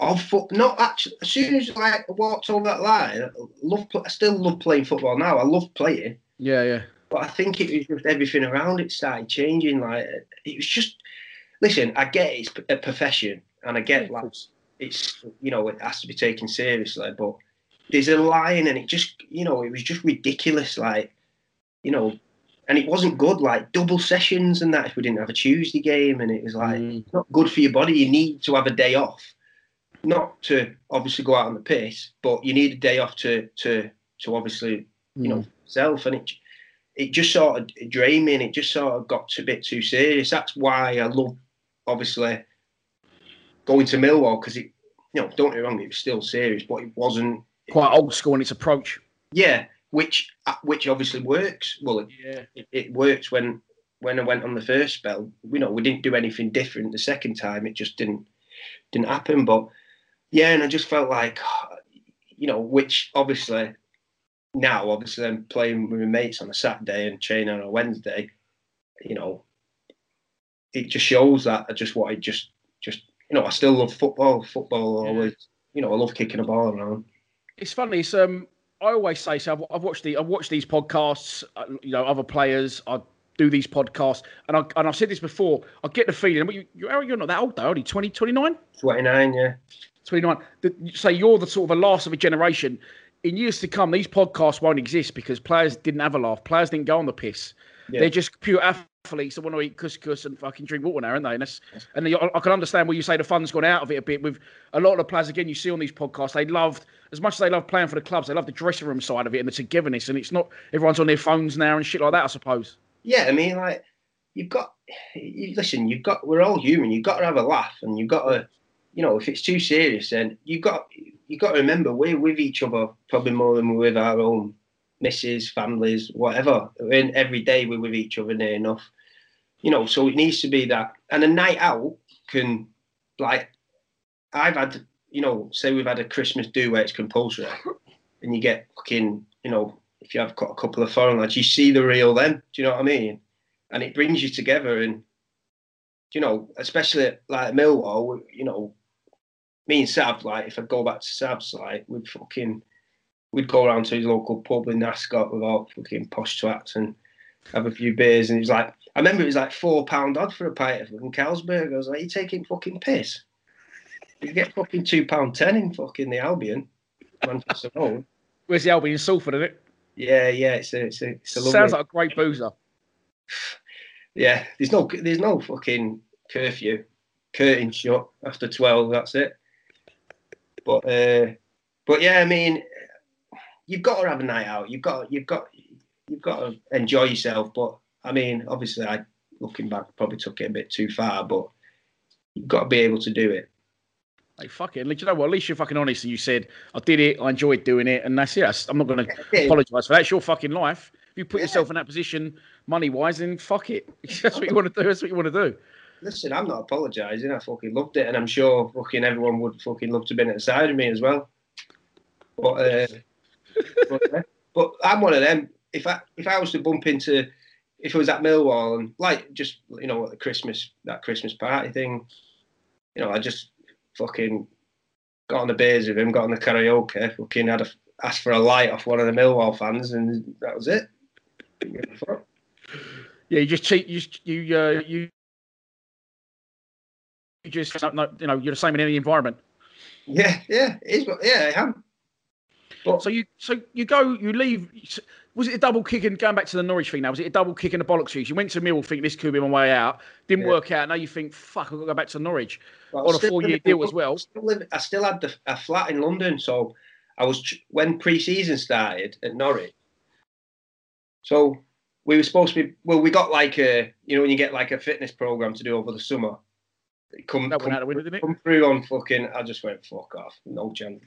S2: of foot. Not actually. As soon as like I walked over that line, I love. I still love playing football now. I love playing,
S1: Yeah, yeah.
S2: but I think it was just everything around it started changing. Like it was just. Listen, I get it's a profession, and I get like it's you know it has to be taken seriously, but there's a line, and it just you know it was just ridiculous. Like you know. And it wasn't good, like double sessions and that. If we didn't have a Tuesday game, and it was like,
S1: Mm.
S2: not good for your body. You need to have a day off, not to obviously go out on the piss, but you need a day off to to to obviously you know self. And it it just sort of drained me, and it just sort of got a bit too serious. That's why I love obviously going to Millwall because it, you know, don't get me wrong, it was still serious, but it wasn't.
S1: quite old school in its approach.
S2: Yeah, which uh, which obviously works. Well, it,
S1: Yeah.
S2: it, it works when when I went on the first spell. You know, we didn't do anything different the second time. It just didn't didn't happen. But yeah, and I just felt like, you know, which obviously now, obviously, I'm playing with my mates on a Saturday and training on a Wednesday. You know, it just shows that I just wanted just just you know I still love football. Football
S1: Yeah.
S2: always. You know, I love kicking a ball around.
S1: It's funny. It's um, I always say so. I've, I've watched the I've watched these podcasts. Uh, you know, other players. I do these podcasts, and I and I've said this before. I get the feeling. But you, you're you're not that old though. Only 20, 29?
S2: Twenty nine, yeah.
S1: 29. That you say you're the sort of the last of a generation. In years to come, these podcasts won't exist because players didn't have a laugh. Players didn't go on the piss.
S2: Yeah.
S1: They're just pure athletes that want to eat couscous and fucking drink water now, aren't they? And, that's, and the, I I can understand where you say the fun's gone out of it a bit with a lot of the players. Again, you see on these podcasts, they loved as much as they love playing for the clubs. They love the dressing room side of it and the togetherness. And it's not everyone's on their phones now and shit like that. I suppose.
S2: yeah, I mean, like you've got, you, listen, you've got, we're all human. You've got to have a laugh, and you've got to, you know, if it's too serious, then you've got, you've got to remember we're with each other probably more than we're with our own misses, families, whatever. And every day we're with each other near enough, you know. So it needs to be that, and a night out can, like, I've had, you know, say we've had a Christmas do where it's compulsory, and you get fucking, you know, if you have got a couple of foreign lads, you see the real them. Do you know what I mean? And it brings you together, and you know, especially like Millwall, you know, me and Sav, like if I go back to Sav's, like we'd fucking, we'd go around to his local pub in Ascot with all fucking posh twats and have a few beers, and he's like, I remember it was like four pound odd for a pint of fucking Carlsberg. I was like, you taking fucking piss? You get fucking two pound ten in fucking the Albion, Manchester Road.
S1: Where's the Albion Salford, isn't it?
S2: Yeah, yeah, it's a, it's a, it's a lovely,
S1: Sounds like a great boozer.
S2: yeah. There's no, there's no fucking curfew, curtain shut after twelve. That's it. But, uh, but yeah, I mean, you've got to have a night out. You've got, you've got, you've got to enjoy yourself. But I mean, obviously, I looking back probably took it a bit too far. But you've got to be able to do it.
S1: Hey, fuck it. You know what? At least you're fucking honest and you said, I did it, I enjoyed doing it, and that's it. I'm not going to
S2: Yeah.
S1: apologise for that. It's your fucking life. If you put
S2: Yeah.
S1: yourself in that position money wise, then fuck it. That's what you want to do. That's what you want to do.
S2: Listen, I'm not apologising. I fucking loved it, and I'm sure fucking everyone would fucking love to be at the side of me as well. But, uh, but, uh, but I'm one of them. If I if I was to bump into, if it was at Millwall and like just you know what the Christmas that Christmas party thing, you know I just fucking got on the beers with him, got on the karaoke, fucking had a asked for a light off one of the Millwall fans, and that was it. Didn't give a fuck.
S1: Yeah, you just cheat. You you uh, you. You just you know you're the same in any environment.
S2: Yeah, yeah, it is. Yeah, I am. But
S1: So you so you go you leave. Was it a double kick and going back to the Norwich thing now? Was it a double kick and a bollocks for you? Went to Mill thinking this could be my way out. Didn't
S2: Yeah.
S1: work out. Now you think fuck, I've got to go back to Norwich on a four year deal as well.
S2: Still living- I still had the, a flat in London, so I was when pre-season started at Norwich. So we were supposed to be well. We got like a you know when you get like a fitness program to do over the summer. Come,
S1: That
S2: come,
S1: out the window, didn't it?
S2: come through on fucking. I just went fuck off, no chance.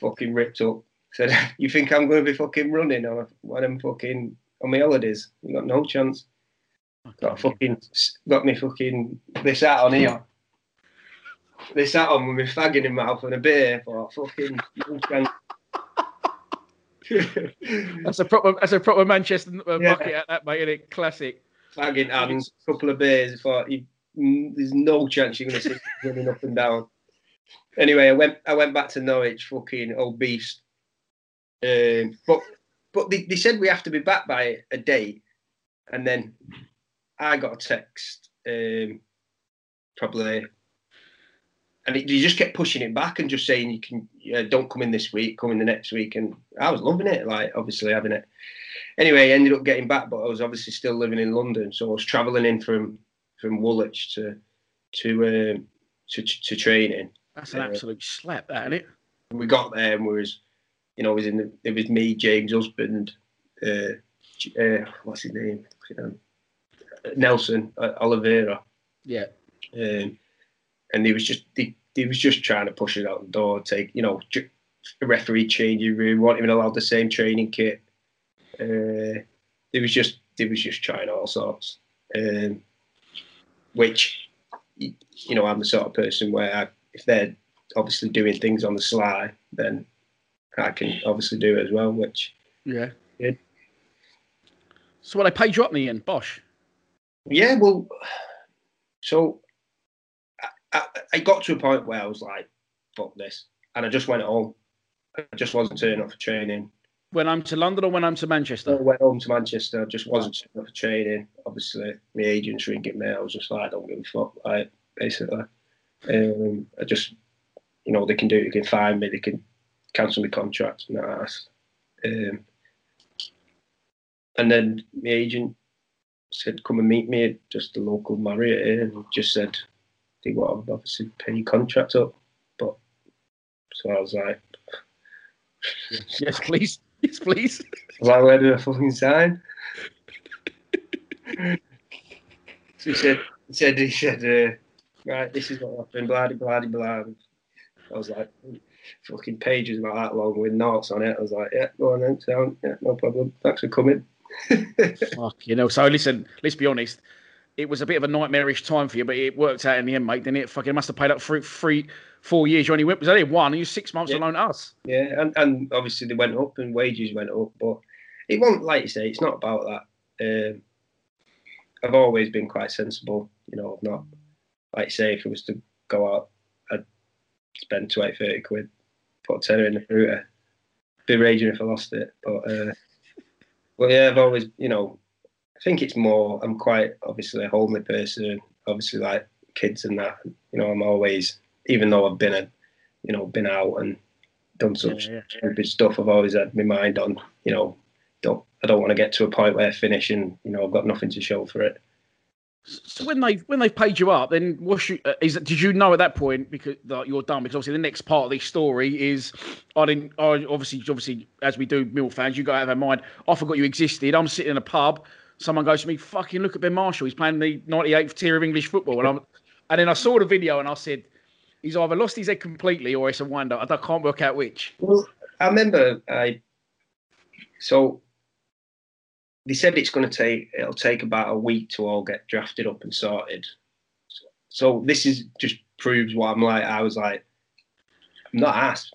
S2: Fucking ripped up. Said, you think I'm going to be fucking running on a, when I'm fucking on my holidays? You got no chance. Got fucking got me fucking this hat on here. This hat on with my fag in my mouth and a beer. For fucking no chance.
S1: That's a proper that's a proper Manchester uh,
S2: Yeah.
S1: at that mate, isn't it? Classic.
S2: fag in hands, couple of beers. Thought you, there's no chance you're going to see running up and down. Anyway, I went I went back to Norwich, fucking obese. Um, but but they, they said we have to be back by a date, and then I got a text um, probably, and it, they just kept pushing it back and just saying you can yeah, don't come in this week, come in the next week, and I was loving it, like obviously having it. Anyway, I ended up getting back, but I was obviously still living in London, so I was travelling in from from Woolwich to to um, to, to training.
S1: That's an
S2: Yeah.
S1: absolute slap, that isn't it?
S2: we got there and we was, you know, it was in the, it was me, James Husband, uh, uh, what's his name, Nelson uh, Oliveira,
S1: Yeah.
S2: um, and he was just he, he was just trying to push it out the door, take you know, ju- referee changing room, weren't even allowed the same training kit. Uh, he was just he was just trying all sorts, um, which you know I'm the sort of person where I, if they're obviously doing things on the sly, then I can obviously do it as well. Which
S1: Yeah. So what they paid you up me in Bosh.
S2: yeah, well, so I, I, I got to a point where I was like, fuck this, and I just went home. I just wasn't turning up for training.
S1: Went home to London or went home to
S2: I
S1: Manchester?
S2: went home to Manchester. I Just wasn't up for training. Obviously, my agent's ringing me. I was just like, I don't give a fuck. Like, basically, um, I just, you know, they can do. It. They can find me. They can cancel my contract. And I asked. Um, and then my agent said, "Come and meet me at just the local Marriott," here," and just said, "They want to obviously pay your contract up." But so I was like,
S1: yes, please. Yes, please.
S2: Like, where do I fucking sign? so he said, he said, he said, uh, right, this is what happened, blah, blah, blah. I was like, fucking pages about that long with notes on it. I was like, yeah, go on then, sound, yeah, no problem. Thanks for coming.
S1: Fuck, you know. So listen, let's be honest. It was a bit of a nightmarish time for you, but it worked out in the end, mate. Didn't it? Fucking must have paid up for three, four years. You only went was only one. And you six months
S2: Yeah.
S1: alone us.
S2: Yeah, and, and obviously they went up and wages went up, but it won't, like you say, it's not about that. Um, I've always been quite sensible, you know, I've not, like you say, if it was to go out, I'd spend 20, 30 quid, put a tenner in the fruiter. Be raging if I lost it, but, uh, but yeah, I've always, you know, think it's more, I'm quite obviously a homely person, obviously like kids and that, you know, I'm always, even though I've been a, you know, been out and done such yeah, yeah. stupid stuff. I've always had my mind on, you know, don't I don't want to get to a point where I finish and you know I've got nothing to show for it.
S1: So when they when they've paid you up, then what you, uh, is did you know at that point because that you're done? Because obviously the next part of the story is I didn't. I obviously obviously as we do Mill fans, you got to have in mind. I forgot you existed. I'm sitting in a pub. Someone goes to me, "Fucking look at Ben Marshall. He's playing the 98th tier of English football." And I'm and then I saw the video and I said, "He's either lost his head completely or it's a wind up. I can't work out which."
S2: Well, I remember I so they said it's going to take it'll take about a week to all get drafted up and sorted. So, so this is just proves what I'm like. I was like, I'm not asked.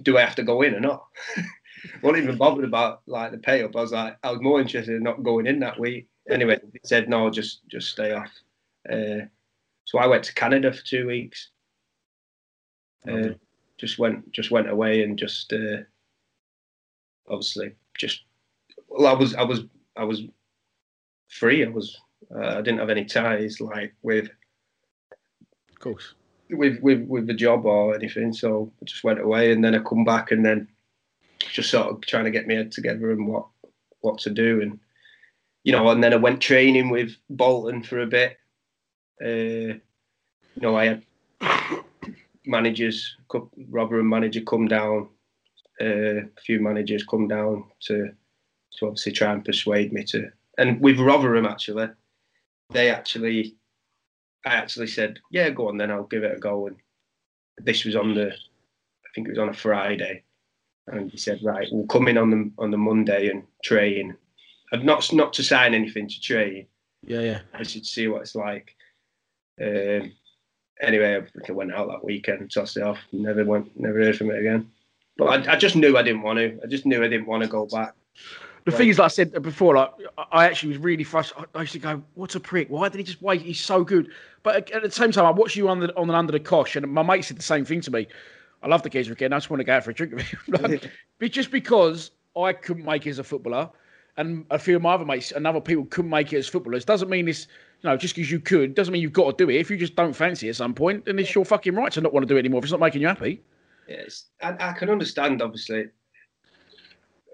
S2: Do I have to go in or not? wasn't even bothered about like the pay up. I was like, I was more interested in not going in that week. Anyway, they said no, just just stay off. Uh, so I went to Canada for two weeks. Uh, just went just went away and just uh, obviously just well, I was I was I was free. I was uh, I didn't have any ties like with,
S1: of course,
S2: with with with the job or anything. So I just went away, and then I come back, and then just sort of trying to get me head together and what what to do, and you know, and then I went training with Bolton for a bit. Uh, you know, I had managers, Rotherham manager come down, uh, a few managers come down to to obviously try and persuade me to. And with Rotherham, actually, they actually, I actually said, yeah, go on then, I'll give it a go. And this was on the, I think it was on a Friday, and he said, right, we'll come in on the on the Monday and train. I've not not to sign anything to train.
S1: Yeah, yeah.
S2: I should see what it's like. Um, anyway, I went out that weekend, tossed it off, never went, never heard from it again. But I, I just knew I didn't want to. I just knew I didn't want to go back
S1: the right. thing is, like I said before, like I actually was really frustrated. I used to go, "What a prick! Why did he just wait? He's so good." But at the same time, I watched you on the on the under the cosh, and my mate said the same thing to me. I love the geezer again. I just want to go out for a drink with him. like, just because I couldn't make it as a footballer, and a few of my other mates and other people couldn't make it as footballers, doesn't mean this. You know, just because you could doesn't mean you've got to do it. If you just don't fancy it at some point, then it's your fucking right to not want to do it anymore. If it's not making you happy.
S2: Yes, I, I can understand. Obviously,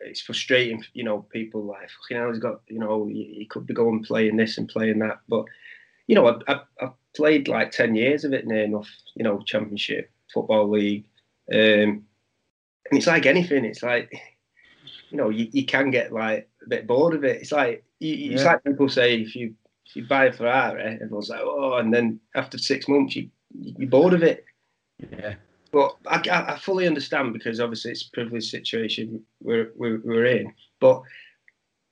S2: it's frustrating, you know, people like, fucking hell, he's got, you know, he, he could be going playing this and playing that. But, you know, I, I, I played like 10 years of it near enough, you know, Championship, Football League. Um, and it's like anything, it's like, you know, you, you can get like a bit bored of it. It's like, you, yeah. it's like people say, if you, if you buy a Ferrari, everyone's like, oh, and then after six months, you, you're bored of it.
S1: Yeah.
S2: But I, I, fully understand because obviously it's a privileged situation we're, we're, we're in. But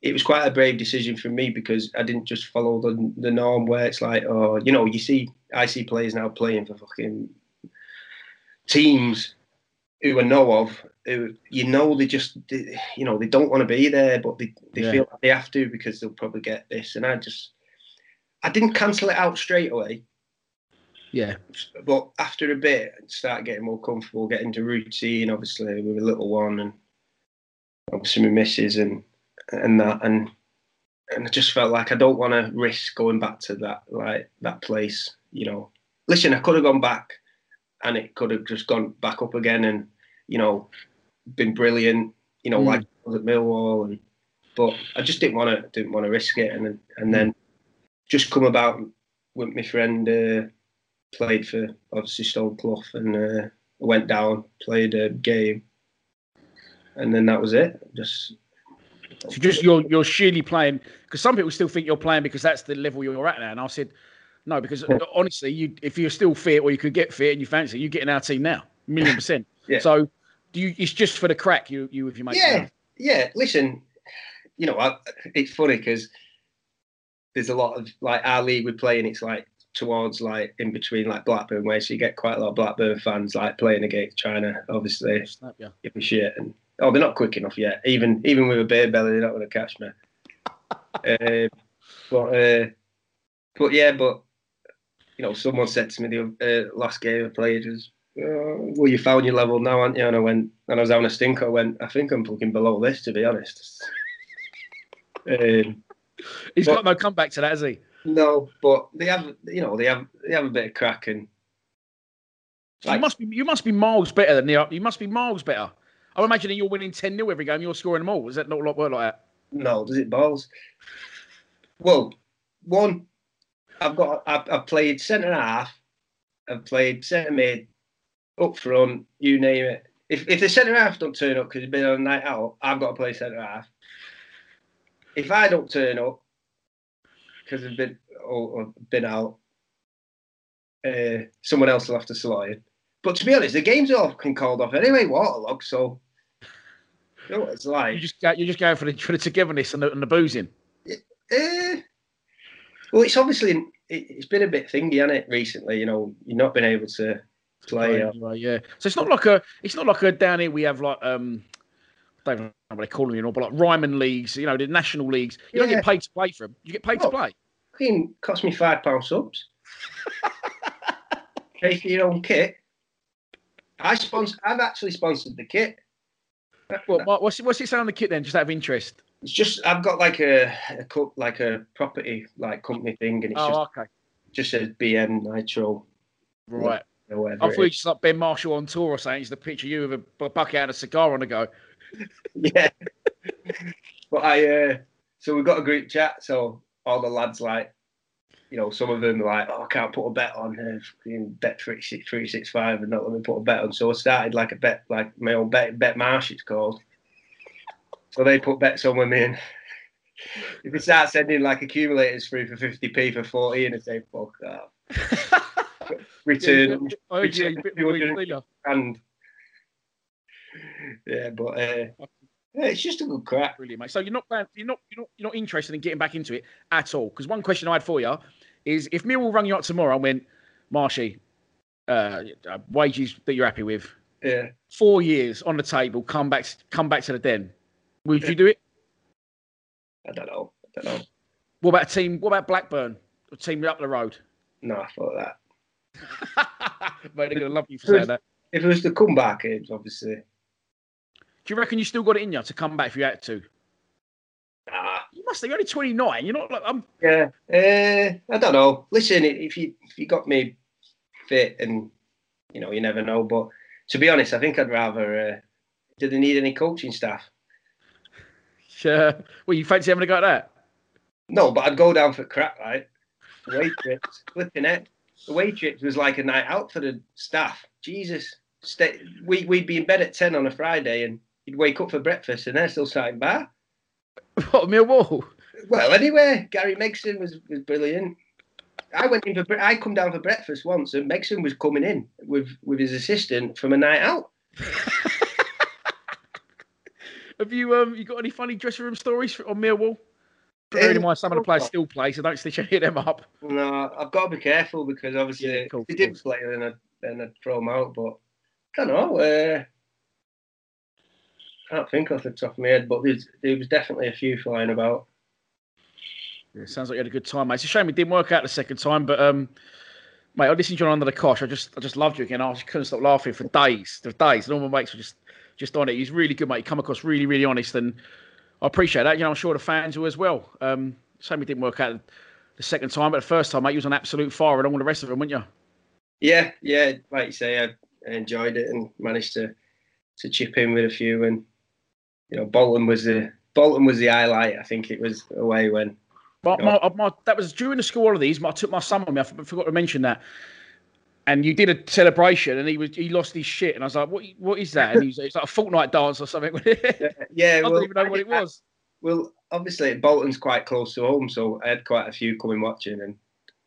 S2: it was quite a brave decision for me because I didn't just follow the, the norm where it's like, oh, you know, you see, I see players now playing for fucking teams who I know of, who you know they just, they, you know, they don't want to be there, but they, they yeah. feel like they have to because they'll probably get this. And I just, I didn't cancel it out straight away.
S1: Yeah.
S2: But after a bit, start getting more comfortable, getting to routine, obviously, with a little one and obviously my missus and and that and and I just felt like I don't want to risk going back to that like that place, you know. Listen, I could have gone back and it could have just gone back up again and, you know, been brilliant, you know, mm. like I was at Millwall and but I just didn't want to didn't want to risk it and and then just come about with my friend uh, played for obviously Stoneclough and uh, went down, played a game, and then that was it. Just
S1: so just you're you're sheerly playing because some people still think you're playing because that's the level you're at now. And I said no because honestly, you if you're still fit or you could get fit and you fancy, you get in our team now, million percent. yeah. So do you? It's just for the crack. You you if you make
S2: yeah yeah. Listen, you know I, it's funny because there's a lot of like our league we play and it's like towards like in between like Blackburn way, so you get quite a lot of Blackburn fans like playing against China. Obviously, Snap, yeah. give me shit, and oh, they're not quick enough yet. Even even with a beer belly, they're not going to catch me. uh, but uh, but yeah, but you know, someone said to me the uh, last game I played was, oh, "Well, you found your level now, aren't you?" And I went, and I was having a stinker. I went, "I think I'm fucking below this, to be honest."
S1: um, He's but, got no comeback to that, has he?
S2: No, but they have, you know, they have they have a bit of crack and
S1: So you must be you must be miles better than the you must be miles better. I'm imagining you're winning 10 0 every game, you're scoring them all. Is that not a lot work like that?
S2: No, does it balls? Well, one, I've got I've, I've played centre half, I've played centre mid, up front, you name it. If if the centre half don't turn up because he's been on a night out, I've got to play centre half. If I don't turn up because I've been or, been out, uh, someone else will have to slot in. But to be honest, the game's all can called off anyway, waterlogged. So you know what it's like.
S1: You just you're just going for the for the togetherness and the, and the boozing.
S2: Uh, well, it's obviously it, has been a bit thingy, hasn't it? Recently, you know, you've not been able to play.
S1: Anyway, yeah. So it's not like a it's not like a down here we have like um. I don't know what they call them, you know, but like Ryman leagues, you know, the national leagues. You don't get paid to play for them. You get paid to play.
S2: It cost me five pound subs. Pay for your own kit. I sponsor. I've actually sponsored the kit.
S1: What, what's what's it say on the kit then? Just out of interest.
S2: It's just I've got like a, a like a property like company thing, and it's oh, just
S1: okay.
S2: just says BM Nitro.
S1: Right. Or I thought you just like Ben Marshall on tour or something. It's the picture you with a bucket and a cigar on the go.
S2: yeah. but I uh so we've got a group chat, so all the lads like you know, some of them are like, oh, I can't put a bet on her uh, bet three six three six five and not let me put a bet on. So I started like a bet, like my own bet, bet marsh it's called. So they put bets on with me, and if you start sending like accumulators through for fifty p for forty, and say fuck that, return, yeah, return and yeah, but uh, yeah, it's just a good crack.
S1: Brilliant, mate. So you're not you're not you're not you're not interested in getting back into it at all? Because one question I had for you is if Millwall rung you up tomorrow and went, Marshy, uh, uh, wages that you're happy with,
S2: yeah,
S1: four years on the table, come back come back to the den, would yeah. you do it?
S2: I don't know. I don't know.
S1: What about a team? What about Blackburn? A team up the road?
S2: No, I thought that.
S1: Mate, they're gonna love you for saying that.
S2: If it was the comeback age, obviously.
S1: Do you reckon you still got it in you to come back if you had to?
S2: Nah.
S1: You must have. You're only 29. You're not like I'm.
S2: Yeah. Uh, I don't know. Listen, if you if you got me fit and you know you never know, but to be honest, I think I'd rather. Uh, do they need any coaching staff?
S1: Sure. Uh, well, you fancy having a go at that?
S2: No, but I'd go down for crap, right? Away trips, flipping it. The away trips was like a night out for the staff. Jesus. Stay, we, we'd be in bed at 10 on a Friday and you'd wake up for breakfast and they're still sitting bar.
S1: What, Millwall?
S2: Well, anyway, Gary Megson was, was brilliant. I went in for I come down for breakfast once, and Megson was coming in with with his assistant from a night out.
S1: Have you um you got any funny dressing room stories on Millwall? Bearing in mind some of the players still play, so don't stitch any of them up.
S2: No, I've got to be careful because obviously yeah, cool, if they didn't play, then I'd, then I'd throw them out. But I don't know. Uh, I can't think off the top of my head, but there was definitely a few flying about.
S1: Yeah, sounds like you had a good time, mate. It's a shame it didn't work out the second time, but um, mate, I listened to you under the cosh. I just, I just loved you again. I just couldn't stop laughing for days, for days. And all my mates were just, just on it. He's really good, mate. He come across really, really honest, and I appreciate that. You know, I'm sure the fans will as well. Um, shame it didn't work out the second time, but the first time, mate, you was on absolute fire and all the rest of them, weren't you?
S2: Yeah, yeah. Like you say, I enjoyed it and managed to to chip in with a few and you know, Bolton was the Bolton was the highlight. I think it was away when.
S1: But my, my, that was during the school holidays. I took my son with me. I forgot to mention that. And you did a celebration, and he was he lost his shit, and I was like, "What? What is that?" And he was, it's like a Fortnite dance or something.
S2: yeah, yeah,
S1: I
S2: well,
S1: don't even know what it was.
S2: Well, obviously Bolton's quite close to home, so I had quite a few coming watching, and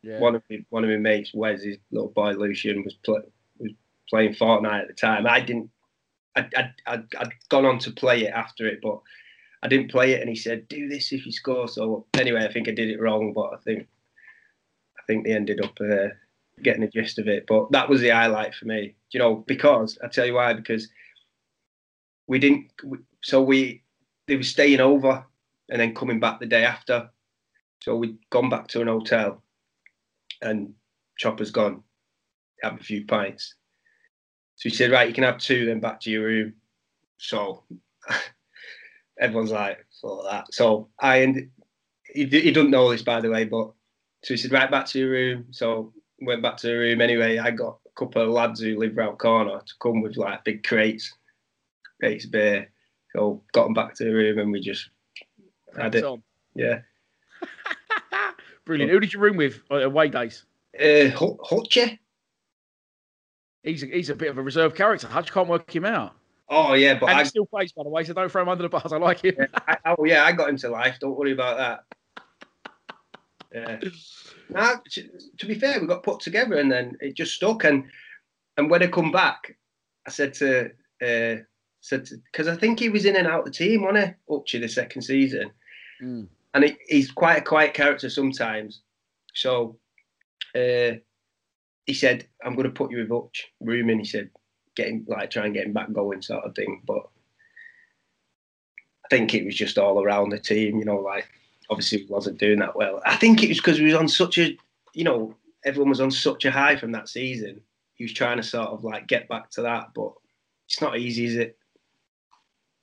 S2: yeah. one of my, one of my mates, Wes, his little boy Lucian, was play, was playing Fortnite at the time. I didn't I'd, I'd, I'd gone on to play it after it, but I didn't play it. And he said, "Do this if you score." So anyway, I think I did it wrong, but I think I think they ended up uh, getting the gist of it. But that was the highlight for me, you know, because I tell you why, because we didn't. So we they were staying over and then coming back the day after. So we'd gone back to an hotel, and Chopper's gone, have a few pints. So he said, right, you can have two, then back to your room. So everyone's like, for that. So I and he, he doesn't know this by the way, but so he said, right, back to your room. So went back to the room anyway. I got a couple of lads who live round corner to come with like big crates, crates of beer. So got them back to the room and we just had it.
S1: On.
S2: Yeah.
S1: Brilliant. Who did you room with uh, away days?
S2: Uh, Hut- Hutchie?
S1: He's a, he's a bit of a reserve character. Hutch can't work him out.
S2: Oh yeah, but
S1: and
S2: I,
S1: still plays, by the way, so don't throw him under the bus. I like him.
S2: I, oh yeah, I got him to life. Don't worry about that. Yeah. Now, to, to be fair, we got put together and then it just stuck. And and when I come back, I said to uh, said because I think he was in and out of the team, wasn't he? Up to the second season,
S1: Mm.
S2: and he, he's quite a quiet character sometimes. So uh, he said, "I'm going to put you with Hutch rooming." He said, "Get him like try and get him back going, sort of thing." But I think it was just all around the team, you know, like obviously wasn't doing that well. I think it was because we was on such a, you know, everyone was on such a high from that season. He was trying to sort of like get back to that, but it's not easy, is it?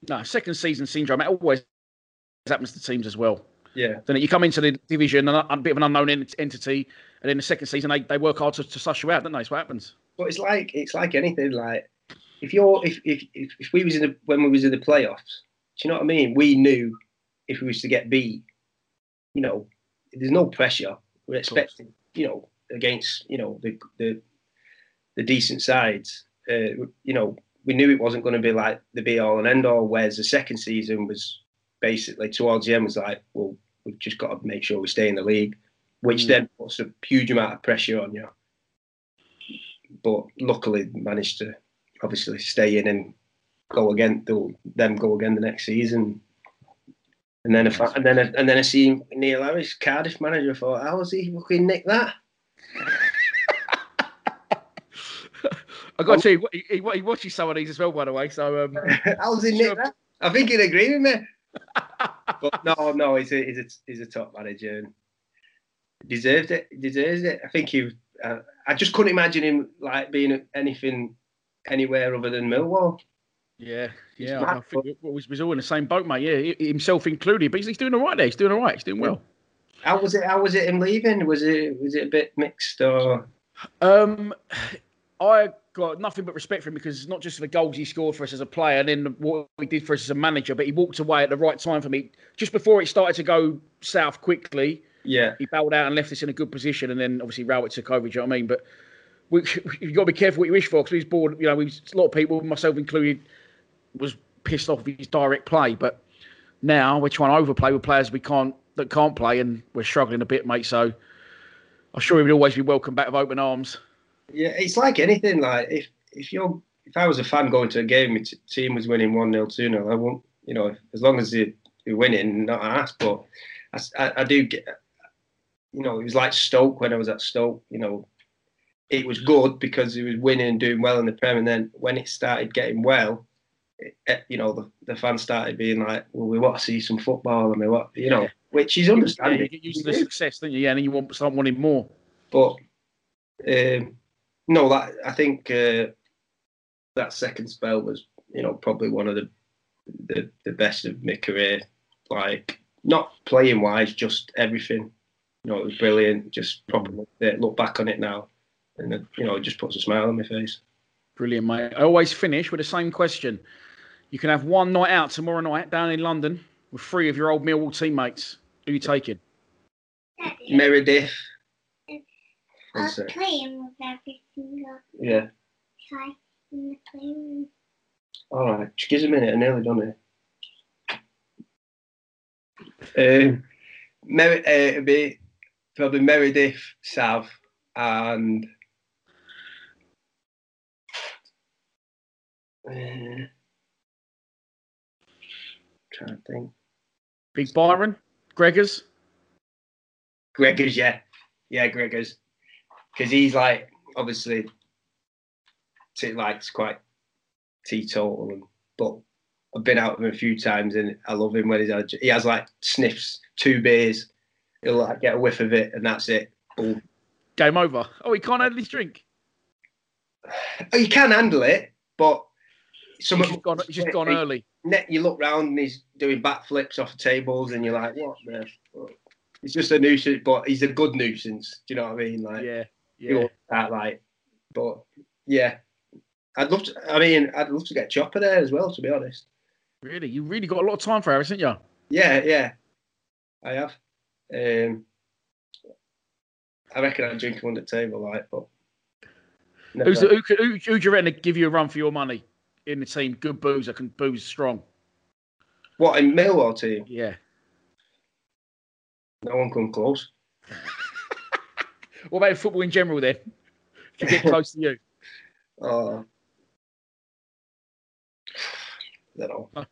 S1: No, second season syndrome. It always happens to teams as well.
S2: Yeah,
S1: Then you come into the division, and a, a bit of an unknown entity, and in the second season they, they work hard to, to suss you out, don't they? That's what happens.
S2: but it's like it's like anything. Like if you're if if if, if we was in the when we was in the playoffs, do you know what I mean? We knew if we was to get beat, you know, there's no pressure. We're expecting, you know, against you know the the the decent sides. Uh, you know, we knew it wasn't going to be like the be all and end all. Whereas the second season was basically towards the end was like, well, we've just got to make sure we stay in the league, which
S1: Mm.
S2: then puts a huge amount of pressure on you. But luckily, managed to obviously stay in and go again. they'll- Them go again the next season. And then, if I, and then, and then I see Neil Harris, Cardiff manager. I thought, how was he fucking nick that?
S1: I got to tell you, he, he, he watches some of these as well, by the way. So um,
S2: How was he
S1: Sure.
S2: nick that? I think he'd agree with me. but no, no, he's a, he's a, he's a top manager and deserved it. Deserves it. I think he. Uh, I just couldn't imagine him like being anything anywhere other than Millwall.
S1: Yeah, yeah, I think we was, all in the same boat, mate. Yeah, himself included, but he's, he's doing all right there. He's doing all right. He's doing well.
S2: How was it? How was it in leaving? Was it was it a bit mixed or?
S1: Um, I got nothing but respect for him because not just the goals he scored for us as a player, and then what he did for us as a manager, but he walked away at the right time for me. Just before it started to go south quickly,
S2: Yeah,
S1: he bailed out and left us in a good position, and then obviously Rowett took over. Do you know what I mean? But we, you've got to be careful what you wish for because he's bored. You know, we, a lot of people, myself included, was pissed off his direct play. But now we're trying to overplay with players we can't that can't play, and we're struggling a bit, mate. So I'm sure he would always be welcome back with open arms.
S2: yeah. It's like anything. Like if if you're if I was a fan going to a game, my t- team was winning one 0 two 0 I won't. You know, as long as you- you're winning, not ask. But I do get. You know, it was like Stoke when I was at Stoke. You know, it was good because he was winning and doing well in the Prem, and then when it started getting well, it, it- you know, the, the fans started being like, "Well, we want to see some football," and we want, you know, which is
S1: Yeah,
S2: understandable.
S1: you get used to the success, don't you? Yeah, and then you want start wanting more.
S2: But um, no, that I think uh, that second spell was, you know, probably one of the the, the best of my career. Like not playing wise, just everything. You know, it was brilliant. Just probably look back on it now, and you know, it just puts a smile on my face.
S1: Brilliant, mate. I always finish with the same question. You can have one night out tomorrow night down in London with three of your old Millwall teammates. Who you taking?
S2: Meredith.
S4: I
S2: One
S4: was
S2: sec.
S4: playing with every single
S2: Yeah.
S4: guy in the playroom.
S2: All right. Just give us a minute. I nearly done it. Um, Mer- uh, it'd be probably Meredith, Sav, and uh, trying to think.
S1: Big Byron? Gregors?
S2: Gregors, yeah, yeah, Gregors, because he's like obviously, t- like it's quite teetotal, and but I've been out with him a few times, and I love him when he's had, he has like sniffs two beers, he'll like get a whiff of it, and that's it. Boom.
S1: Game over. Oh, he can't handle his drink.
S2: Oh, you can handle it, but some
S1: He's just gone, he's just gone early.
S2: net, you look round and he's doing backflips off the tables, and you're like, what the? fuck? It's just a nuisance, but he's a good nuisance. Do you know what I mean? Like,
S1: Yeah, yeah.
S2: that like but yeah, I'd love to. I mean, I'd love to get Chopper there as well. To be honest.
S1: Really, you really got a lot of time for Harris, haven't you?
S2: Yeah, yeah, I have. Um, I reckon I'd drink him on the table, like, but. never-
S1: Who's the, who, could- who, who do you reckon to give you a run for your money in the team? Good boozer can booze strong.
S2: What in Millwall team?
S1: Yeah.
S2: No one come close.
S1: What about football in general then? To get close to you.
S2: Oh, I don't.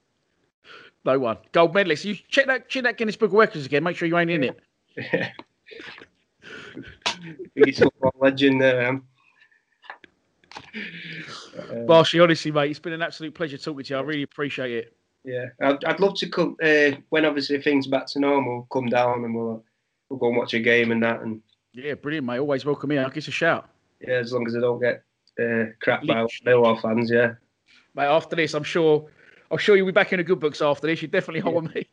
S1: No one. Gold medalist. You check that check that Guinness Book of Records again. Make sure you ain't in it.
S2: Biggest football legend there, um.
S1: Barshy, honestly, mate, it's been an absolute pleasure talking to you. I really appreciate it.
S2: yeah, I'd, I'd love to come uh, when obviously things are back to normal. Come down and we'll we'll go and watch a game and that, and
S1: Yeah, brilliant, mate. Always welcome here. I'll give us a shout.
S2: yeah, as long as I don't get uh, crap by. Millwall fans, yeah.
S1: Mate, after this, I'm sure I'm sure you'll be back in the good books after this. You definitely hold on me.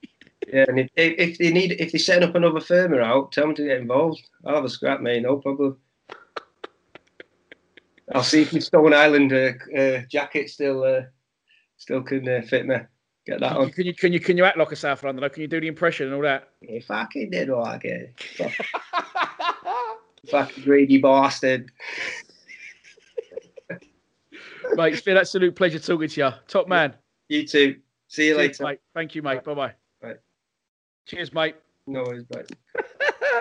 S2: Yeah, and if, if they need if they're setting up another firmer out, tell them to get involved. I'll have a scrap, mate, no problem. I'll see if the Stone Island uh, uh, jacket still uh, still can uh, fit me. Get that on.
S1: Can you can you can you act like a South Londoner? Can you do the impression and all that?
S2: If I can did like it. Fucking greedy bastard.
S1: mate, it's been an absolute pleasure talking to you. Top man.
S2: You too. See you
S1: Cheers,
S2: later.
S1: mate. Thank you, mate. Bye
S2: bye.
S1: Cheers, mate.
S2: No worries, bye.